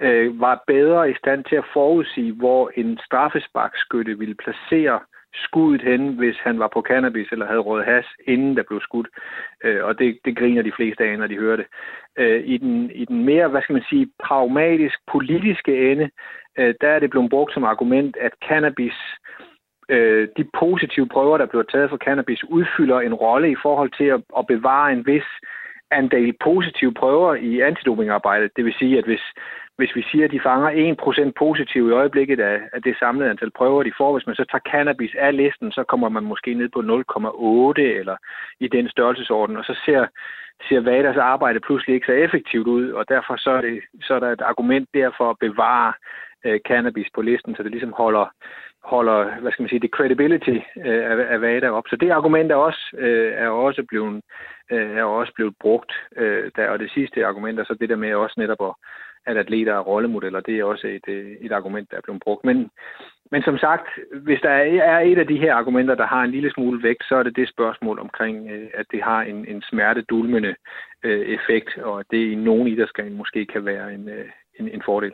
[SPEAKER 13] øh, var bedre i stand til at forudsige, hvor en straffesparkskytte ville placere skuddet hen, hvis han var på cannabis eller havde råd has, inden der blev skudt. Øh, og det, det griner de fleste af, når de hører det. Øh, i, den, I den mere, hvad skal man sige, pragmatisk politiske ende, øh, der er det blevet brugt som argument, at cannabis, øh, de positive prøver, der bliver taget for cannabis, udfylder en rolle i forhold til at, at bevare en vis andel positive prøver i antidopingarbejdet. Det vil sige, at hvis, hvis vi siger, at de fanger 1% positiv i øjeblikket af, af det samlede antal prøver, de får, hvis man så tager cannabis af listen, så kommer man måske ned på 0,8 eller i den størrelsesorden, og så ser, ser Vadas arbejde pludselig ikke så effektivt ud, og derfor så er, det, så er der et argument der for at bevare øh, cannabis på listen, så det ligesom holder, holder hvad skal man sige, det credibility øh, af, af VADA op. Så det argument er også, øh, er også blevet, øh, er også blevet brugt. Øh, der, og det sidste argument er så det der med også netop at, at atleter er rollemodeller. Det er også et, øh, et argument, der er blevet brugt. Men, men som sagt, hvis der er et af de her argumenter, der har en lille smule vægt, så er det det spørgsmål omkring, øh, at det har en, en smertedulmende øh, effekt, og at det i nogen idrætsgren måske kan være en, en, en fordel.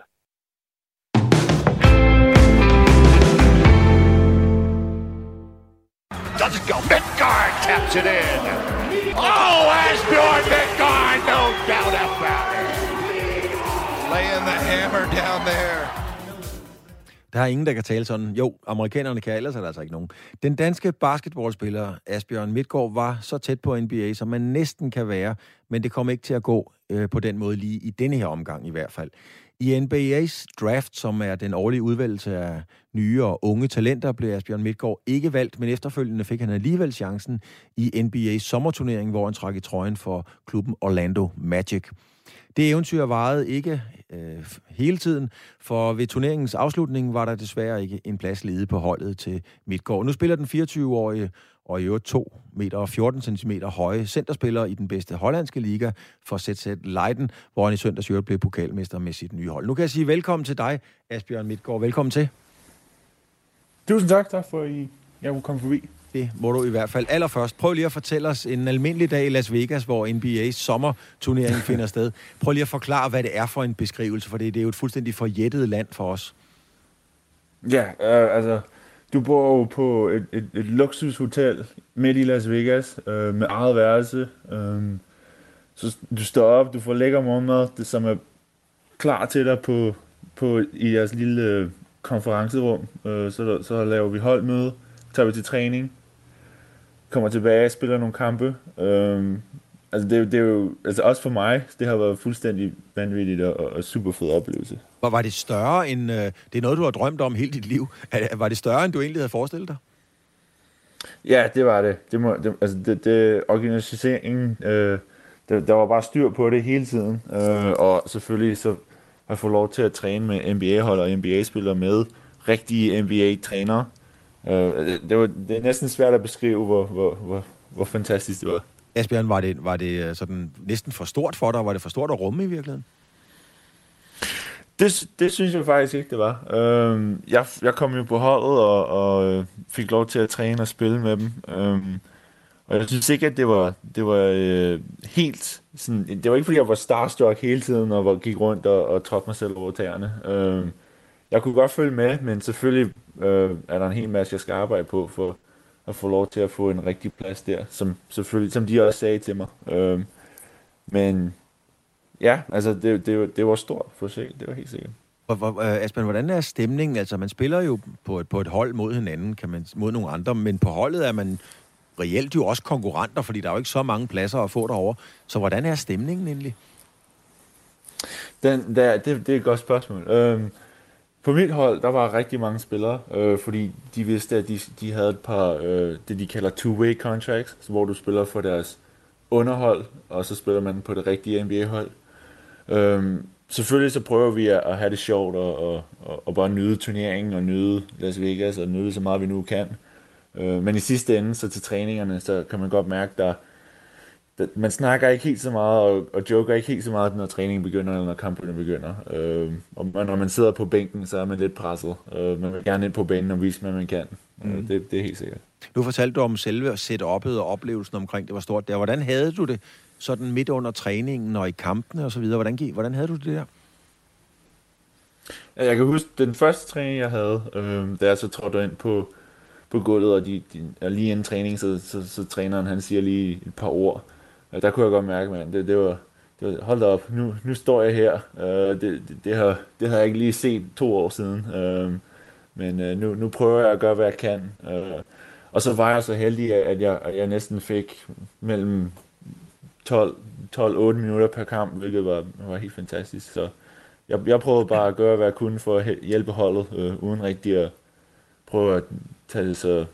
[SPEAKER 13] Does it go? Midgard taps it in. Oh, Asbjorn Midgard, no doubt about it.
[SPEAKER 2] Laying the hammer down there. Der er ingen, der kan tale sådan. Jo, amerikanerne kan, ellers er der altså ikke nogen. Den danske basketballspiller Asbjørn Midtgaard var så tæt på NBA, som man næsten kan være, men det kom ikke til at gå øh, på den måde lige i denne her omgang i hvert fald. I NBA's draft, som er den årlige udvalgelse af nye og unge talenter, blev Asbjørn Midtgaard ikke valgt, men efterfølgende fik han alligevel chancen i NBA's sommerturnering, hvor han trak i trøjen for klubben Orlando Magic. Det eventyr varede ikke øh, hele tiden, for ved turneringens afslutning var der desværre ikke en plads ledet på holdet til Midtgaard. Nu spiller den 24-årige og i øvrigt 2 meter og 14 cm høje centerspiller i den bedste hollandske liga for ZZ Leiden, hvor han i søndags i blev pokalmester med sit nye hold. Nu kan jeg sige velkommen til dig, Asbjørn Midtgaard. Velkommen til.
[SPEAKER 14] Tusind tak, tak for, at jeg kunne komme forbi.
[SPEAKER 2] Det må du i hvert fald. Allerførst, prøv lige at fortælle os en almindelig dag i Las Vegas, hvor NBA's sommerturnering [laughs] finder sted. Prøv lige at forklare, hvad det er for en beskrivelse, for det, det er jo et fuldstændig forjættet land for os.
[SPEAKER 14] Ja, øh, altså, du bor jo på et, et, et luksushotel midt i Las Vegas øh, med eget værelse. Øh, så du står op, du får lækker morgenmad, det som er klar til dig på, på i jeres lille konferencerum. Øh, så, så laver vi holdmøde, tager vi til træning, kommer tilbage, spiller nogle kampe. Øh, altså det, det er jo, altså også for mig, det har været fuldstændig vanvittigt og, og super fed oplevelse.
[SPEAKER 2] Var, var det større end, øh, det er noget, du har drømt om hele dit liv, var det større, end du egentlig havde forestillet dig?
[SPEAKER 14] Ja, det var det. Det, må, det altså det, det organiseringen, øh, der, der var bare styr på det hele tiden. Øh, og selvfølgelig så har jeg fået lov til at træne med NBA-hold og NBA-spillere med rigtige NBA-trænere. Øh, det, var, det er næsten svært at beskrive, hvor, hvor, hvor, hvor fantastisk det var.
[SPEAKER 2] Asbjørn, var det, var det øh, sådan næsten for stort for dig? Var det for stort at rumme i virkeligheden?
[SPEAKER 14] Det, det synes jeg faktisk ikke, det var. Øhm, jeg, jeg kom jo på holdet og, og øh, fik lov til at træne og spille med dem. Øhm, og jeg synes ikke, at det var, det var øh, helt sådan... Det var ikke, fordi jeg var starstruck hele tiden og var, gik rundt og, og trådte mig selv over tæerne. Øhm, jeg kunne godt følge med, men selvfølgelig øh, er der en hel masse, jeg skal arbejde på for at få lov til at få en rigtig plads der, som selvfølgelig, som de også sagde til mig. Øhm, men ja, altså det, det, det var stort projekt, det var helt sikkert.
[SPEAKER 2] Hvor, øh, Asbjørn, hvordan er stemningen? Altså, man spiller jo på et, på et hold mod hinanden, kan man, mod nogle andre, men på holdet er man reelt jo også konkurrenter, fordi der er jo ikke så mange pladser at få derovre. Så hvordan er stemningen egentlig?
[SPEAKER 14] Den, der, det, det er et godt spørgsmål. Øhm, på mit hold, der var rigtig mange spillere, øh, fordi de vidste, at de, de havde et par, øh, det de kalder two-way contracts, hvor du spiller for deres underhold, og så spiller man på det rigtige NBA-hold. Øh, selvfølgelig så prøver vi at, at have det sjovt, og, og, og, og bare nyde turneringen, og nyde Las Vegas, og nyde så meget vi nu kan. Øh, men i sidste ende, så til træningerne, så kan man godt mærke, der man snakker ikke helt så meget, og, og joker ikke helt så meget, når træningen begynder, eller når kampene begynder. Øh, og når man sidder på bænken, så er man lidt presset. Øh, man vil gerne ind på banen og vise, hvad man kan. Øh, mm. Øh, det, det er helt sikkert.
[SPEAKER 2] Nu fortalte du om selve setup'et og oplevelsen omkring, det var stort der. Hvordan havde du det sådan midt under træningen og i kampene og så videre? Hvordan, hvordan havde du det der?
[SPEAKER 14] Jeg kan huske, den første træning, jeg havde, øh, da jeg så trådte ind på, på gulvet, og de, de, lige inden træning, så, så, så, træneren han siger lige et par ord. Og der kunne jeg godt mærke, man, det, det var, det var, hold da op, nu, nu står jeg her. øh, det, det, det, har, det har jeg ikke lige set to år siden. øh, men øh, nu, nu prøver jeg at gøre, hvad jeg kan. Øh, og så var jeg så heldig, at jeg, at jeg næsten fik mellem 12-8 minutter per kamp, hvilket var, var helt fantastisk. Så jeg, jeg prøvede bare at gøre, hvad jeg kunne for at hjælpe holdet, øh, uden rigtig at prøve at tage det så...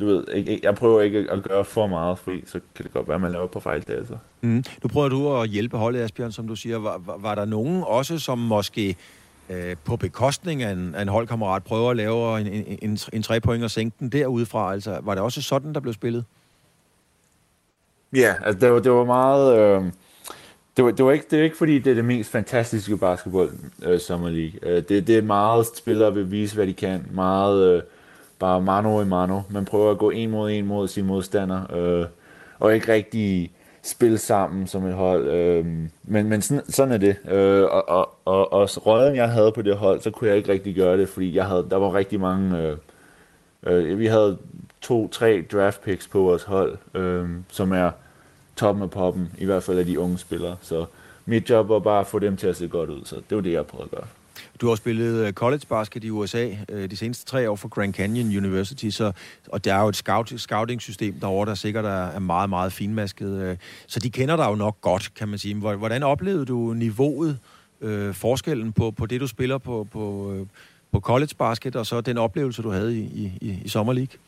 [SPEAKER 14] Du ved, ikke, jeg prøver ikke at gøre for meget, fordi så kan det godt være, at man laver på fejl der. Så.
[SPEAKER 2] Mm. Nu prøver du at hjælpe holdet, Asbjørn, som du siger. Var, var, var der nogen også, som måske øh, på bekostning af en, af en holdkammerat prøver at lave en, en, en, en tre point og sænke den derudefra? Altså, var det også sådan, der blev spillet?
[SPEAKER 14] Ja, altså det var, det var meget... Øh, det, var, det, var ikke, det er ikke fordi, det er det mest fantastiske basketball øh, Summer League. Øh, det, det er meget spillere vil vise, hvad de kan. Meget øh, bare mano i mano. Man prøver at gå en mod en mod sin modstander. Øh, og ikke rigtig spille sammen som et hold. Øh, men men sådan, sådan er det. Øh, og, og, og, og rollen, jeg havde på det hold, så kunne jeg ikke rigtig gøre det, fordi jeg havde, der var rigtig mange... Øh, øh, vi havde to-tre draft picks på vores hold, øh, som er toppen af poppen, i hvert fald af de unge spillere. Så mit job var bare at få dem til at se godt ud, så det var det, jeg prøvede at gøre.
[SPEAKER 2] Du har spillet øh, college basket i USA øh, de seneste tre år for Grand Canyon University, så, og der er jo et scout, scouting-system derovre, der sikkert er, meget, meget finmasket. Øh, så de kender dig jo nok godt, kan man sige. Hvordan oplevede du niveauet, øh, forskellen på, på det, du spiller på, på, øh, på college basket, og så den oplevelse, du havde i, i, i Summer League?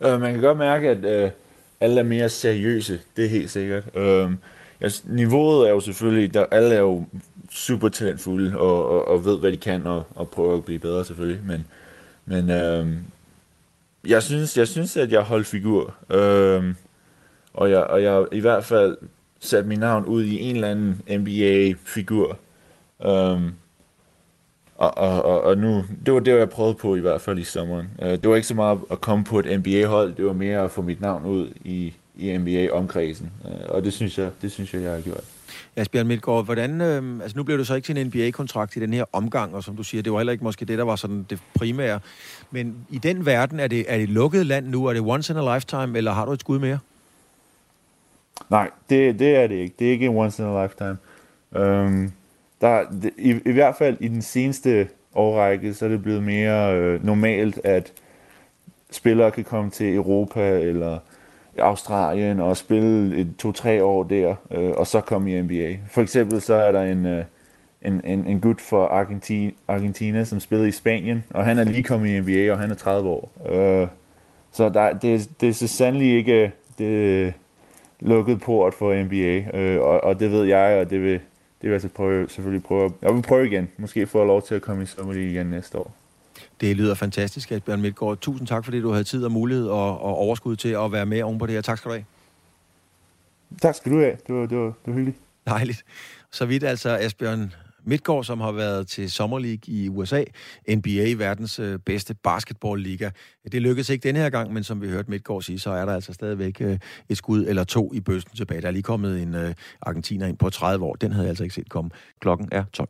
[SPEAKER 14] Øh, man kan godt mærke, at alle er mere seriøse, det er helt sikkert. Uh, altså, niveauet er jo selvfølgelig, der, alle er jo super talentfulde og, og, og ved, hvad de kan, og, og prøver at blive bedre selvfølgelig, men, men øh, jeg, synes, jeg synes, at jeg holdt figur, Øh, og, jeg, og jeg i hvert fald sat mit navn ud i en eller anden NBA-figur. Øh, og, og, og, og nu, det var det, jeg prøvede på i hvert fald i sommeren. Øh, det var ikke så meget at komme på et NBA-hold, det var mere at få mit navn ud i, i NBA-omkredsen. Øh, og det synes, jeg, det synes jeg, jeg har gjort.
[SPEAKER 2] Asbjørn Midtgaard, hvordan, øh, altså nu blev det så ikke til en NBA-kontrakt i den her omgang, og som du siger, det var heller ikke måske det, der var sådan det primære. Men i den verden, er det, er det lukket land nu? Er det once in a lifetime, eller har du et skud mere?
[SPEAKER 14] Nej, det, det er det ikke. Det er ikke en once in a lifetime. Øhm, der, i, I hvert fald i den seneste årrække, så er det blevet mere øh, normalt, at spillere kan komme til Europa eller Australien og spille et to-tre år der, øh, og så komme i NBA. For eksempel så er der en, øh, en, en, en gut fra Argentina, Argentina, som spillede i Spanien, og han er lige kommet i NBA, og han er 30 år. Øh, så der, det, det er så sandelig ikke det lukket port for NBA, øh, og, og det ved jeg, og det vil, det vil jeg så prøve, selvfølgelig prøve. Jeg vil prøve igen. Måske få lov til at komme i Summer League igen næste år.
[SPEAKER 2] Det lyder fantastisk, at Bjørn Midtgaard. Tusind tak, fordi du havde tid og mulighed og, og overskud til at være med oven på det her. Tak skal du have.
[SPEAKER 14] Tak skal du have. Det var, det var, det var hyggeligt.
[SPEAKER 2] Dejligt. Så vidt altså Asbjørn Midtgaard, som har været til Summer League i USA, NBA, verdens øh, bedste basketballliga. Det lykkedes ikke denne her gang, men som vi hørte Midtgaard sige, så er der altså stadigvæk øh, et skud eller to i bøsten tilbage. Der er lige kommet en øh, argentiner ind på 30 år. Den havde jeg altså ikke set komme. Klokken er 12.